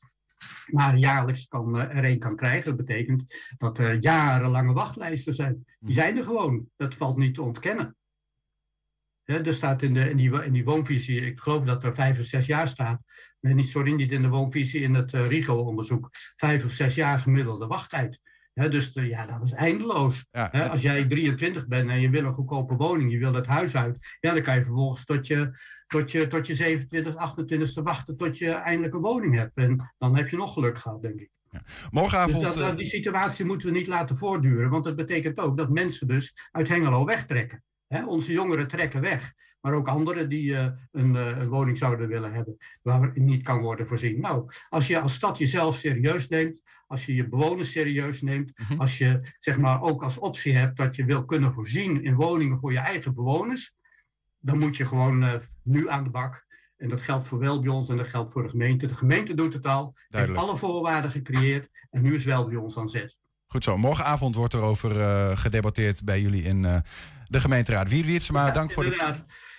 maar jaarlijks kan, er een kan krijgen. Dat betekent dat er jarenlange wachtlijsten zijn. Die mhm. zijn er gewoon. Dat valt niet te ontkennen. Er staat in, de, in, die, in die woonvisie, ik geloof dat er vijf of zes jaar staat. Nee, niet, sorry, niet in de woonvisie, in het uh, RIGO-onderzoek. Vijf of zes jaar gemiddelde wachttijd. Dus de, ja, dat is eindeloos. Ja, als jij 23 bent en je wil een goedkope woning, je wil het huis uit, ja, dan kan je vervolgens tot je, tot je, tot je 27, 28ste wachten tot je eindelijk een woning hebt. En dan heb je nog geluk gehad, denk ik. Ja. Morgenavond... Dus dat, die situatie moeten we niet laten voortduren, want dat betekent ook dat mensen dus uit Hengelo wegtrekken onze jongeren trekken weg. Maar ook anderen die uh, een, uh, een, woning zouden willen hebben waar niet kan worden voorzien. Nou, als je als stad jezelf serieus neemt, als je je bewoners serieus neemt, mhm. als je zeg maar ook als optie hebt dat je wil kunnen voorzien in woningen voor je eigen bewoners, dan moet je gewoon uh, nu aan de bak. En dat geldt voor Welbions en dat geldt voor de gemeente. De gemeente doet het al, heeft alle voorwaarden gecreëerd en nu is Welbions aan zet. Goed zo. Morgenavond wordt er over gedebatteerd bij jullie in de gemeenteraad. Wier Wiertsma, ja, dank voor de...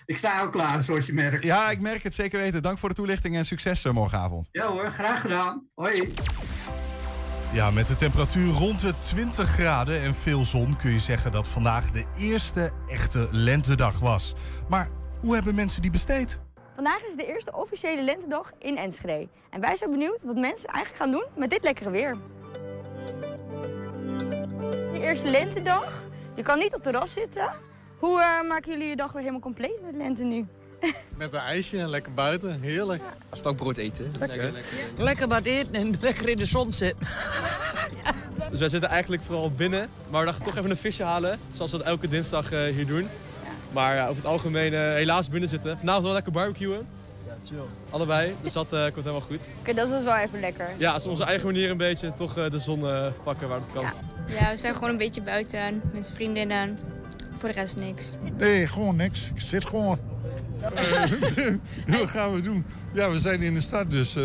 Ik sta al klaar, zoals je merkt. Ja, ik merk het zeker weten. Dank voor de toelichting en succes uh, morgenavond. Ja hoor, graag gedaan. Hoi. Ja, met de temperatuur rond de 20 graden en veel zon kun je zeggen dat vandaag de eerste echte lentedag was. Maar hoe hebben mensen die besteed? Vandaag is de eerste officiële lentedag in Enschede. En wij zijn benieuwd wat mensen eigenlijk gaan doen met dit lekkere weer de eerste lentedag. Je kan niet op de terras zitten. Hoe uh, maken jullie je dag weer helemaal compleet met lente nu? Met een ijsje, lekker buiten, heerlijk. Ja. Stokbrood eten. Lekker. Lekker, lekker wat eten en lekker in de zon zitten. ja. Dus wij zitten eigenlijk vooral binnen, maar we dachten toch even een visje halen. Zoals we dat elke dinsdag uh, hier doen. Maar uh, over het algemeen helaas binnen zitten. Vanavond wel lekker barbecuen. Ja, chill. Allebei, dus dat komt helemaal goed. Oké, dat is wel even lekker. Ja, is onze eigen manier een beetje toch de zon pakken waar het kan. Ja, we zijn gewoon een beetje buiten met vriendinnen. Voor de rest niks. Nee, gewoon niks. Ik zit gewoon. Wat gaan we doen? Ja, we zijn in de stad, dus uh,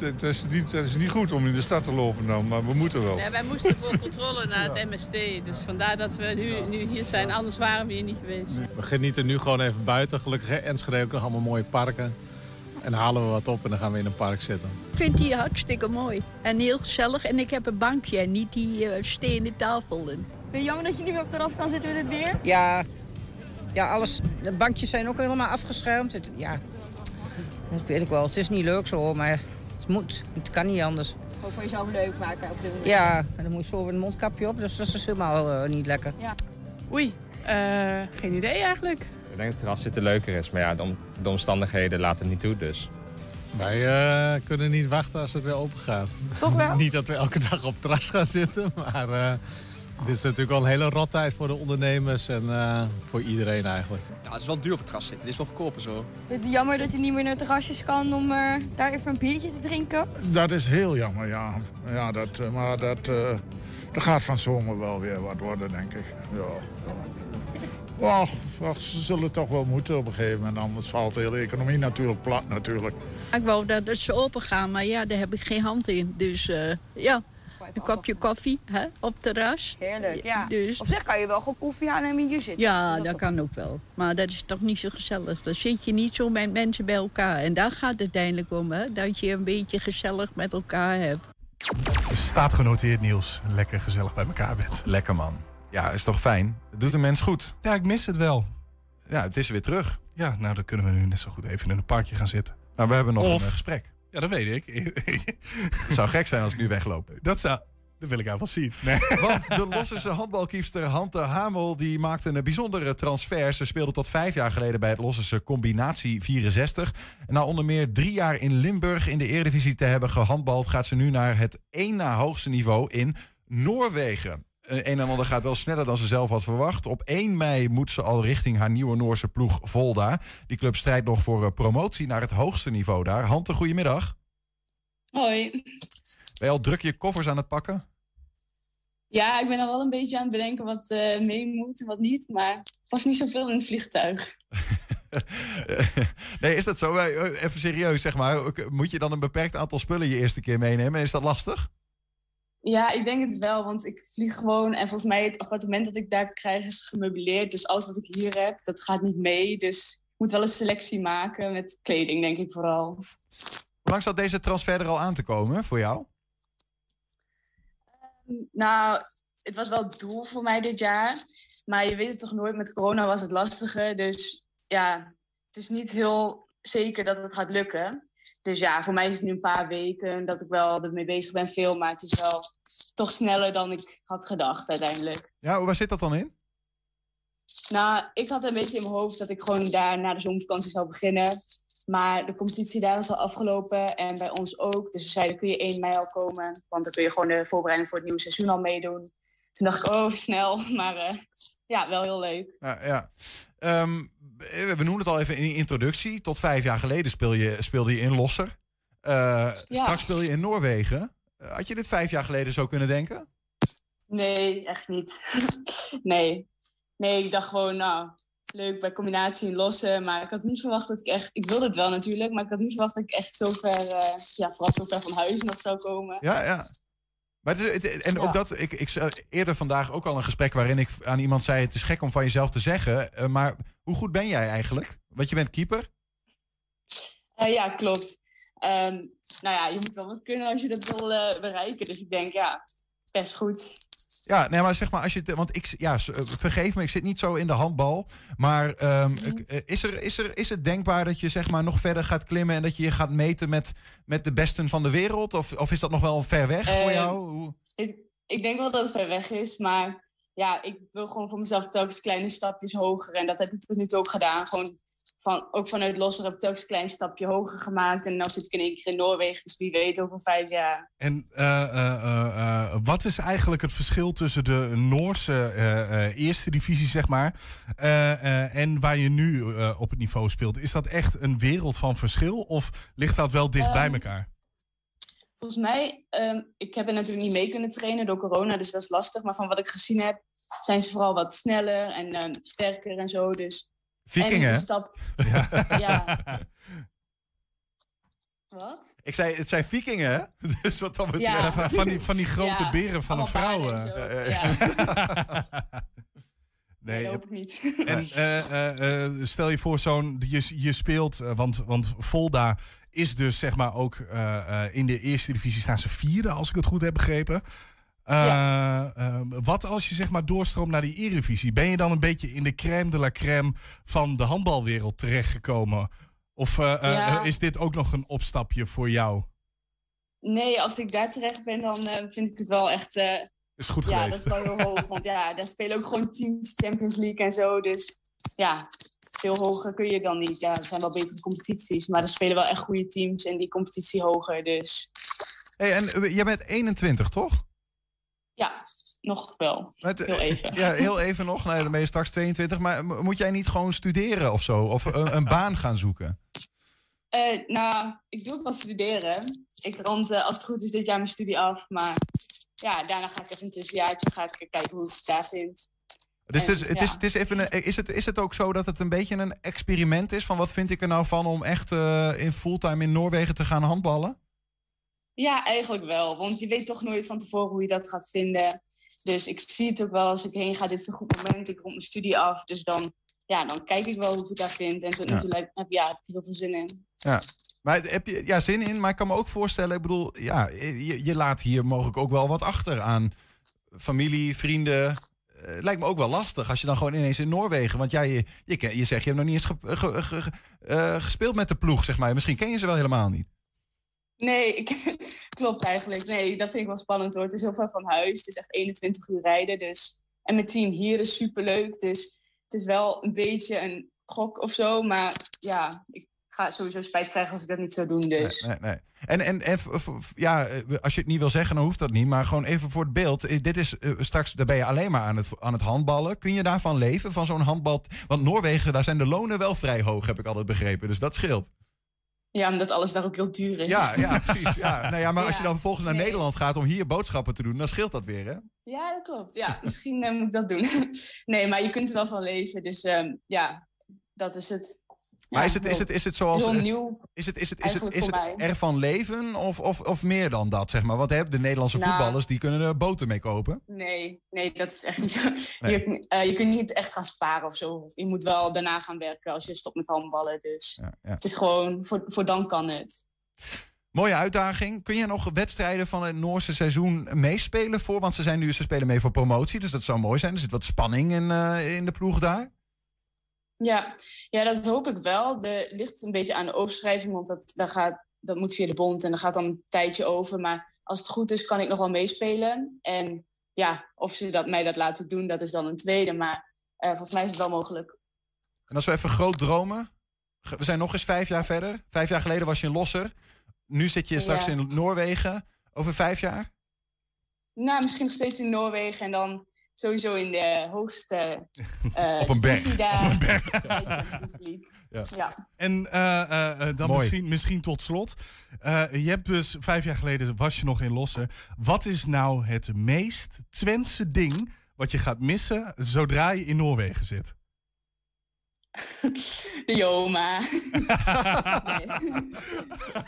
het, is niet, het is niet goed om in de stad te lopen dan, maar we moeten wel. Ja, wij moesten voor controle naar het MST, dus vandaar dat we nu, nu hier zijn. Anders waren we hier niet geweest. We genieten nu gewoon even buiten. Gelukkig Enschede ook nog allemaal mooie parken. En halen we wat op en dan gaan we in een park zitten. Ik vind die hartstikke mooi. En heel gezellig. En ik heb een bankje en niet die uh, stenen tafel. Vind je jammer dat je nu op het terras kan zitten met het weer? Ja. Ja, alles, de bankjes zijn ook helemaal afgeschermd. Het, ja, dat weet ik wel. Het is niet leuk zo, maar het moet. Het kan niet anders. Gewoon voor jezelf leuk maken op de manier. Ja, en dan moet je zo een mondkapje op. Dus dat is helemaal uh, niet lekker. Ja. Oei, uh, geen idee eigenlijk. Ik denk dat het terras zitten leuker is. Maar ja, de, de omstandigheden laten niet toe, dus... Wij uh, kunnen niet wachten als het weer open gaat. Toch wel? niet dat we elke dag op het terras gaan zitten, maar uh, dit is natuurlijk wel een hele rottijd voor de ondernemers en uh, voor iedereen eigenlijk. Ja, het is wel duur op het terras zitten. Het is wel goedkoper zo. Het jammer dat je niet meer naar terrasjes kan om daar even een biertje te drinken? Dat is heel jammer, ja. ja dat, maar dat, dat gaat van zomer wel weer wat worden, denk ik. Ja, ja. Och, och, ze zullen toch wel moeten op een gegeven moment. Anders valt de hele economie natuurlijk plat natuurlijk. Ik wou dat het ze open gaan, maar ja, daar heb ik geen hand in. Dus eh, ja, een kopje koffie hè, op het terras. Heerlijk, ja. Dus, Op zich kan je wel gewoon koffie halen en hier zitten. ja, Dus dat kan ook wel. Maar dat is toch niet zo gezellig. Dan zit je niet zo met mensen bij elkaar. En daar gaat het uiteindelijk om, hè? dat je een beetje gezellig met elkaar hebt. Staat genoteerd, Niels. Lekker gezellig bij elkaar bent. Lekker man. Ja, is toch fijn? Het doet een mens goed. Ja, ik mis het wel. Ja, het is weer terug. Ja, nou dan kunnen we nu net zo goed even in een parkje gaan zitten. Nou, we hebben nog Of- een eh, gesprek. Ja, dat weet ik. Het zou gek zijn als ik nu wegloop. Dat zou... Dat wil ik wel zien. Nee. Want de Lossische handbalkiepster Hante Hamel die maakte een bijzondere transfer. Ze speelde tot vijf jaar geleden bij het Lossische Combinatie 64. En na onder meer drie jaar in Limburg in de Eredivisie te hebben gehandbald... gaat ze nu naar het één na hoogste niveau in Noorwegen. Een en ander gaat wel sneller dan ze zelf had verwacht. Op 1 mei moet ze al richting haar nieuwe Noorse ploeg Volda. Die club strijdt nog voor eh, promotie naar het hoogste niveau daar. Hante, goedemiddag. Hoi. Ben je al druk je koffers aan het pakken? Ja, ik ben al wel een beetje aan het bedenken wat eh, mee moet en wat niet. Maar was niet zoveel in het vliegtuig. nee, is dat zo? Eh, Even serieus, zeg maar. Moet je dan een beperkt aantal spullen je eerste keer meenemen? Is dat lastig? Ja, ik denk het wel, want ik vlieg gewoon. En volgens mij het appartement dat ik daar krijg is gemeubileerd. Dus alles wat ik hier heb, dat gaat niet mee. Dus ik moet wel een selectie maken met kleding, denk ik vooral. Hoe lang zat deze transfer er al aan te komen voor jou? Nou, het was wel het doel voor mij dit jaar. Maar je weet het toch nooit, met corona was het lastiger. Dus ja, het is niet heel zeker dat het gaat lukken. Dus ja, voor mij is het nu een paar weken dat ik wel ermee bezig ben veel. Maar het is wel toch sneller dan ik had gedacht uiteindelijk. Ja, waar zit dat dan in? Nou, ik had een beetje in mijn hoofd dat ik gewoon daar na de zomervakantie zou beginnen. Maar de competitie daar is al afgelopen en bij ons ook. Dus we zeiden, kun je 1 mei al komen? Want dan kun je gewoon de voorbereiding voor het nieuwe seizoen al meedoen. Toen dacht ik, oh, snel. Maar eh, ja, wel heel leuk. Ja, ja. Ehm, we noemen het al even in de introductie. Tot vijf jaar geleden speel je, speelde je in Losser. Eh, Straks speel je in Noorwegen. Eh, Had je dit vijf jaar geleden zo kunnen denken? Nee, echt niet. nee. Nee, ik dacht gewoon, nou, leuk bij combinatie in lossen. Maar ik had niet verwacht dat ik echt... Ik wilde het wel natuurlijk, maar ik had niet verwacht dat ik echt zo ver... eh, ja, vooral zo ver van huis nog zou komen. Ja, ja. Maar het is, het- en ook Ja. dat, ik, ik eerder vandaag ook al een gesprek waarin ik aan iemand zei: Het is gek om van jezelf te zeggen. eh, maar hoe goed ben jij eigenlijk? Want je bent keeper. Eh, ja, klopt. Ehm, nou ja, je moet wel wat kunnen als je dat wil eh, bereiken. Dus ik denk, ja, best goed. Ja, nee, maar zeg maar, als je want ik, ja, eh, vergeef me, ik zit niet zo in de handbal. Maar ehm, ik, eh, is, er, is, er, is het denkbaar dat je zeg maar nog verder gaat klimmen en dat je je gaat meten met, met de besten van de wereld? Of, of is dat nog wel ver weg voor Ehm, jou? Hoe- Ik, ik denk wel dat het ver weg is, maar ja, ik wil gewoon voor mezelf telkens kleine stapjes hoger. En dat heb ik tot nu toe ook gedaan. Gewoon van, ook vanuit Losser heb ik een klein stapje hoger gemaakt. En nu zit ik in één keer in Noorwegen, dus wie weet over vijf jaar. En eh, eh, eh, wat is eigenlijk het verschil tussen de Noorse eerste divisie, zeg maar, en waar je nu op het niveau speelt? Is dat echt een wereld van verschil of ligt dat wel dicht bij Ehm, elkaar? Volgens mij, ehm, ik heb er natuurlijk niet mee kunnen trainen door corona, dus dat is lastig. Maar van wat ik gezien heb, zijn ze vooral wat sneller en ehm, sterker en zo. Dus, Vikingen, en hè? de stap, ja. Wat? Ik zei, het zijn vikingen? Dus wat dan betreft. Ja. Van, van die, van die grote Ja, beren van een vrouw. eh. Nee, dat hoop ik niet. En eh, eh, eh, stel je voor, zo'n je, je speelt, want, want Volda is dus zeg maar ook eh, eh, in de eerste divisie staan ze vierde, als ik het goed heb begrepen. Eh, eh, wat als je zeg maar doorstroomt naar die Eredivisie? Ben je dan een beetje in de crème de la crème van de handbalwereld terechtgekomen? Of eh, Ja. is dit ook nog een opstapje voor jou? Nee, als ik daar terecht ben, dan vind ik het wel echt... Is goed ja, geweest. dat is wel heel hoog. Want ja, daar spelen ook gewoon teams Champions League en zo. Dus ja, veel hoger kun je dan niet. Ja, er zijn wel betere competities. Maar er spelen wel echt goede teams in die competitie hoger. Dus Hey, en jij bent 21, toch? Ja, nog wel. Met, Heel even. Ja, heel even nog. Nee, dan ben je straks 22. Maar moet jij niet gewoon studeren of zo? Of een, een baan gaan zoeken? Eh, nou, ik doe ook wel studeren. Ik rond, eh, als het goed is, dit jaar mijn studie af. Maar ja, daarna ga ik even een tussenjaartje ga ik kijken hoe ik het daar vind. Dus En, het, is- het, is, het is, even een, is, het, is het ook zo dat het een beetje een experiment is? Van wat vind ik er nou van om echt eh, in fulltime in Noorwegen te gaan handballen? Ja, eigenlijk wel. Want je weet toch nooit van tevoren hoe je dat gaat vinden. Dus ik zie het ook wel als ik heen ga. Dit is een goed moment. Ik rond mijn studie af. Dus dan, ja, dan kijk ik wel hoe ik het daar vind. En tot Ja. lijkt- heb, ja, heb ik heel veel zin in. Ja. Maar heb je ja, zin in? Maar ik kan me ook voorstellen, ik bedoel, ja, je, je laat hier mogelijk ook wel wat achter aan familie, vrienden. Eh, lijkt me ook wel lastig als je dan gewoon ineens in Noorwegen. Want ja, je, je, je zegt je hebt nog niet eens ge- ge- ge- ge- eh, gespeeld met de ploeg, zeg maar. Misschien ken je ze wel helemaal niet. Nee, ik, klopt eigenlijk. Nee, dat vind ik wel spannend hoor. Het is heel ver van huis. Het is echt 21 uur rijden. Dus. En mijn team hier is superleuk. Dus het is wel een beetje een gok of zo. Maar ja, ik ga sowieso spijt krijgen als ik dat niet zou doen. Dus. Nee, nee. En, en, en v- ja, eh, als je het niet wil zeggen, dan hoeft dat niet. Maar gewoon even voor het beeld. Eh, Dit is eh, straks, daar ben je alleen maar aan het, aan het handballen. Kun je daarvan leven, van zo'n handbal? Want Noorwegen, daar zijn de lonen wel vrij hoog, heb ik altijd begrepen. Dus dat scheelt. Ja, omdat alles daar ook heel duur is. Ja, ja precies. Ja. Nou ja, maar als je dan vervolgens naar nee. Nederland gaat om hier boodschappen te doen, dan scheelt dat weer, hè? Ja, dat klopt. Ja, misschien eh, moet ik dat doen. nee, maar je kunt er wel van leven. Dus ehm, ja, dat is het. Maar Ja, is, het, is, het, is het zoals. Heel nieuw. Is het, is het, is het, is het ervan leven of, of, of meer dan dat, zeg maar? Want hè, de Nederlandse Nou. voetballers die kunnen er boten mee kopen. Nee, nee, dat is echt. Nee. Je, eh, je kunt niet echt gaan sparen of zo. Je moet wel daarna gaan werken als je stopt met handballen. Dus ja. het is gewoon, voor, voor dan kan het. Mooie uitdaging. Kun je nog wedstrijden van het Noorse seizoen meespelen voor? Want ze, zijn nu, ze spelen mee voor promotie, dus dat zou mooi zijn. Er zit wat spanning in, eh, in de ploeg daar. Ja, ja, dat hoop ik wel. Er ligt een beetje aan de overschrijving, want dat, dat, gaat, dat moet via de bond en dat gaat dan een tijdje over. Maar als het goed is, kan ik nog wel meespelen. En ja, of ze dat, mij dat laten doen, dat is dan een tweede. Maar eh, volgens mij is het wel mogelijk. En als we even groot dromen. We zijn nog eens vijf jaar verder. Vijf jaar geleden was je in Losser. Nu zit je straks Ja. in Noorwegen. Over vijf jaar? Nou, misschien nog steeds in Noorwegen en dan sowieso in de hoogste eh Op een berg. daar. Op een berg. Ja. Ja. En eh, eh, dan Mooi. misschien, misschien tot slot. Eh, je hebt dus vijf jaar geleden was je nog in Lossen. Wat is nou het meest Twentse ding wat je gaat missen zodra je in Noorwegen zit? De Joma. nee.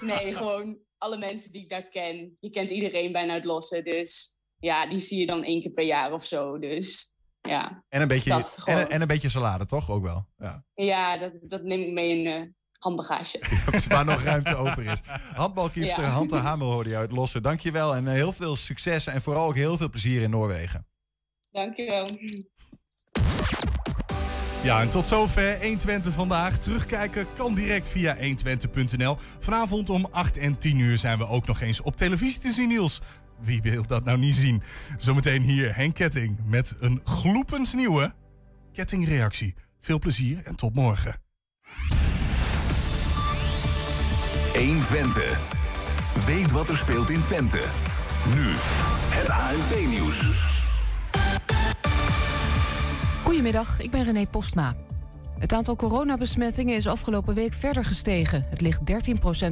nee, gewoon alle mensen die ik daar ken. Je kent iedereen bijna uit Lossen, dus ja, die zie je dan één keer per jaar of zo. Dus ja, En een beetje, gewoon. en, en een beetje salade, toch? Ook wel. Ja. ja dat, dat neem ik mee in eh handbagage. Waar nog ruimte over is. Handbalkiepster Ja. Hante Hamel hoorde je uit Lossen. Dankjewel en eh, heel veel succes. En vooral ook heel veel plezier in Noorwegen. Dankjewel. Ja, en tot zover 120 vandaag. Terugkijken kan direct via 120.nl. Vanavond om 8 en 10 uur zijn we ook nog eens op televisie te zien, Niels. Wie wil dat nou niet zien? Zometeen hier Henk Ketting met een gloepensnieuwe kettingreactie. Veel plezier en tot morgen. 120. Weet wat er speelt in Twente. Nu het ANP-nieuws. Goedemiddag, ik ben René Postma. Het aantal coronabesmettingen is afgelopen week verder gestegen. Het ligt 13%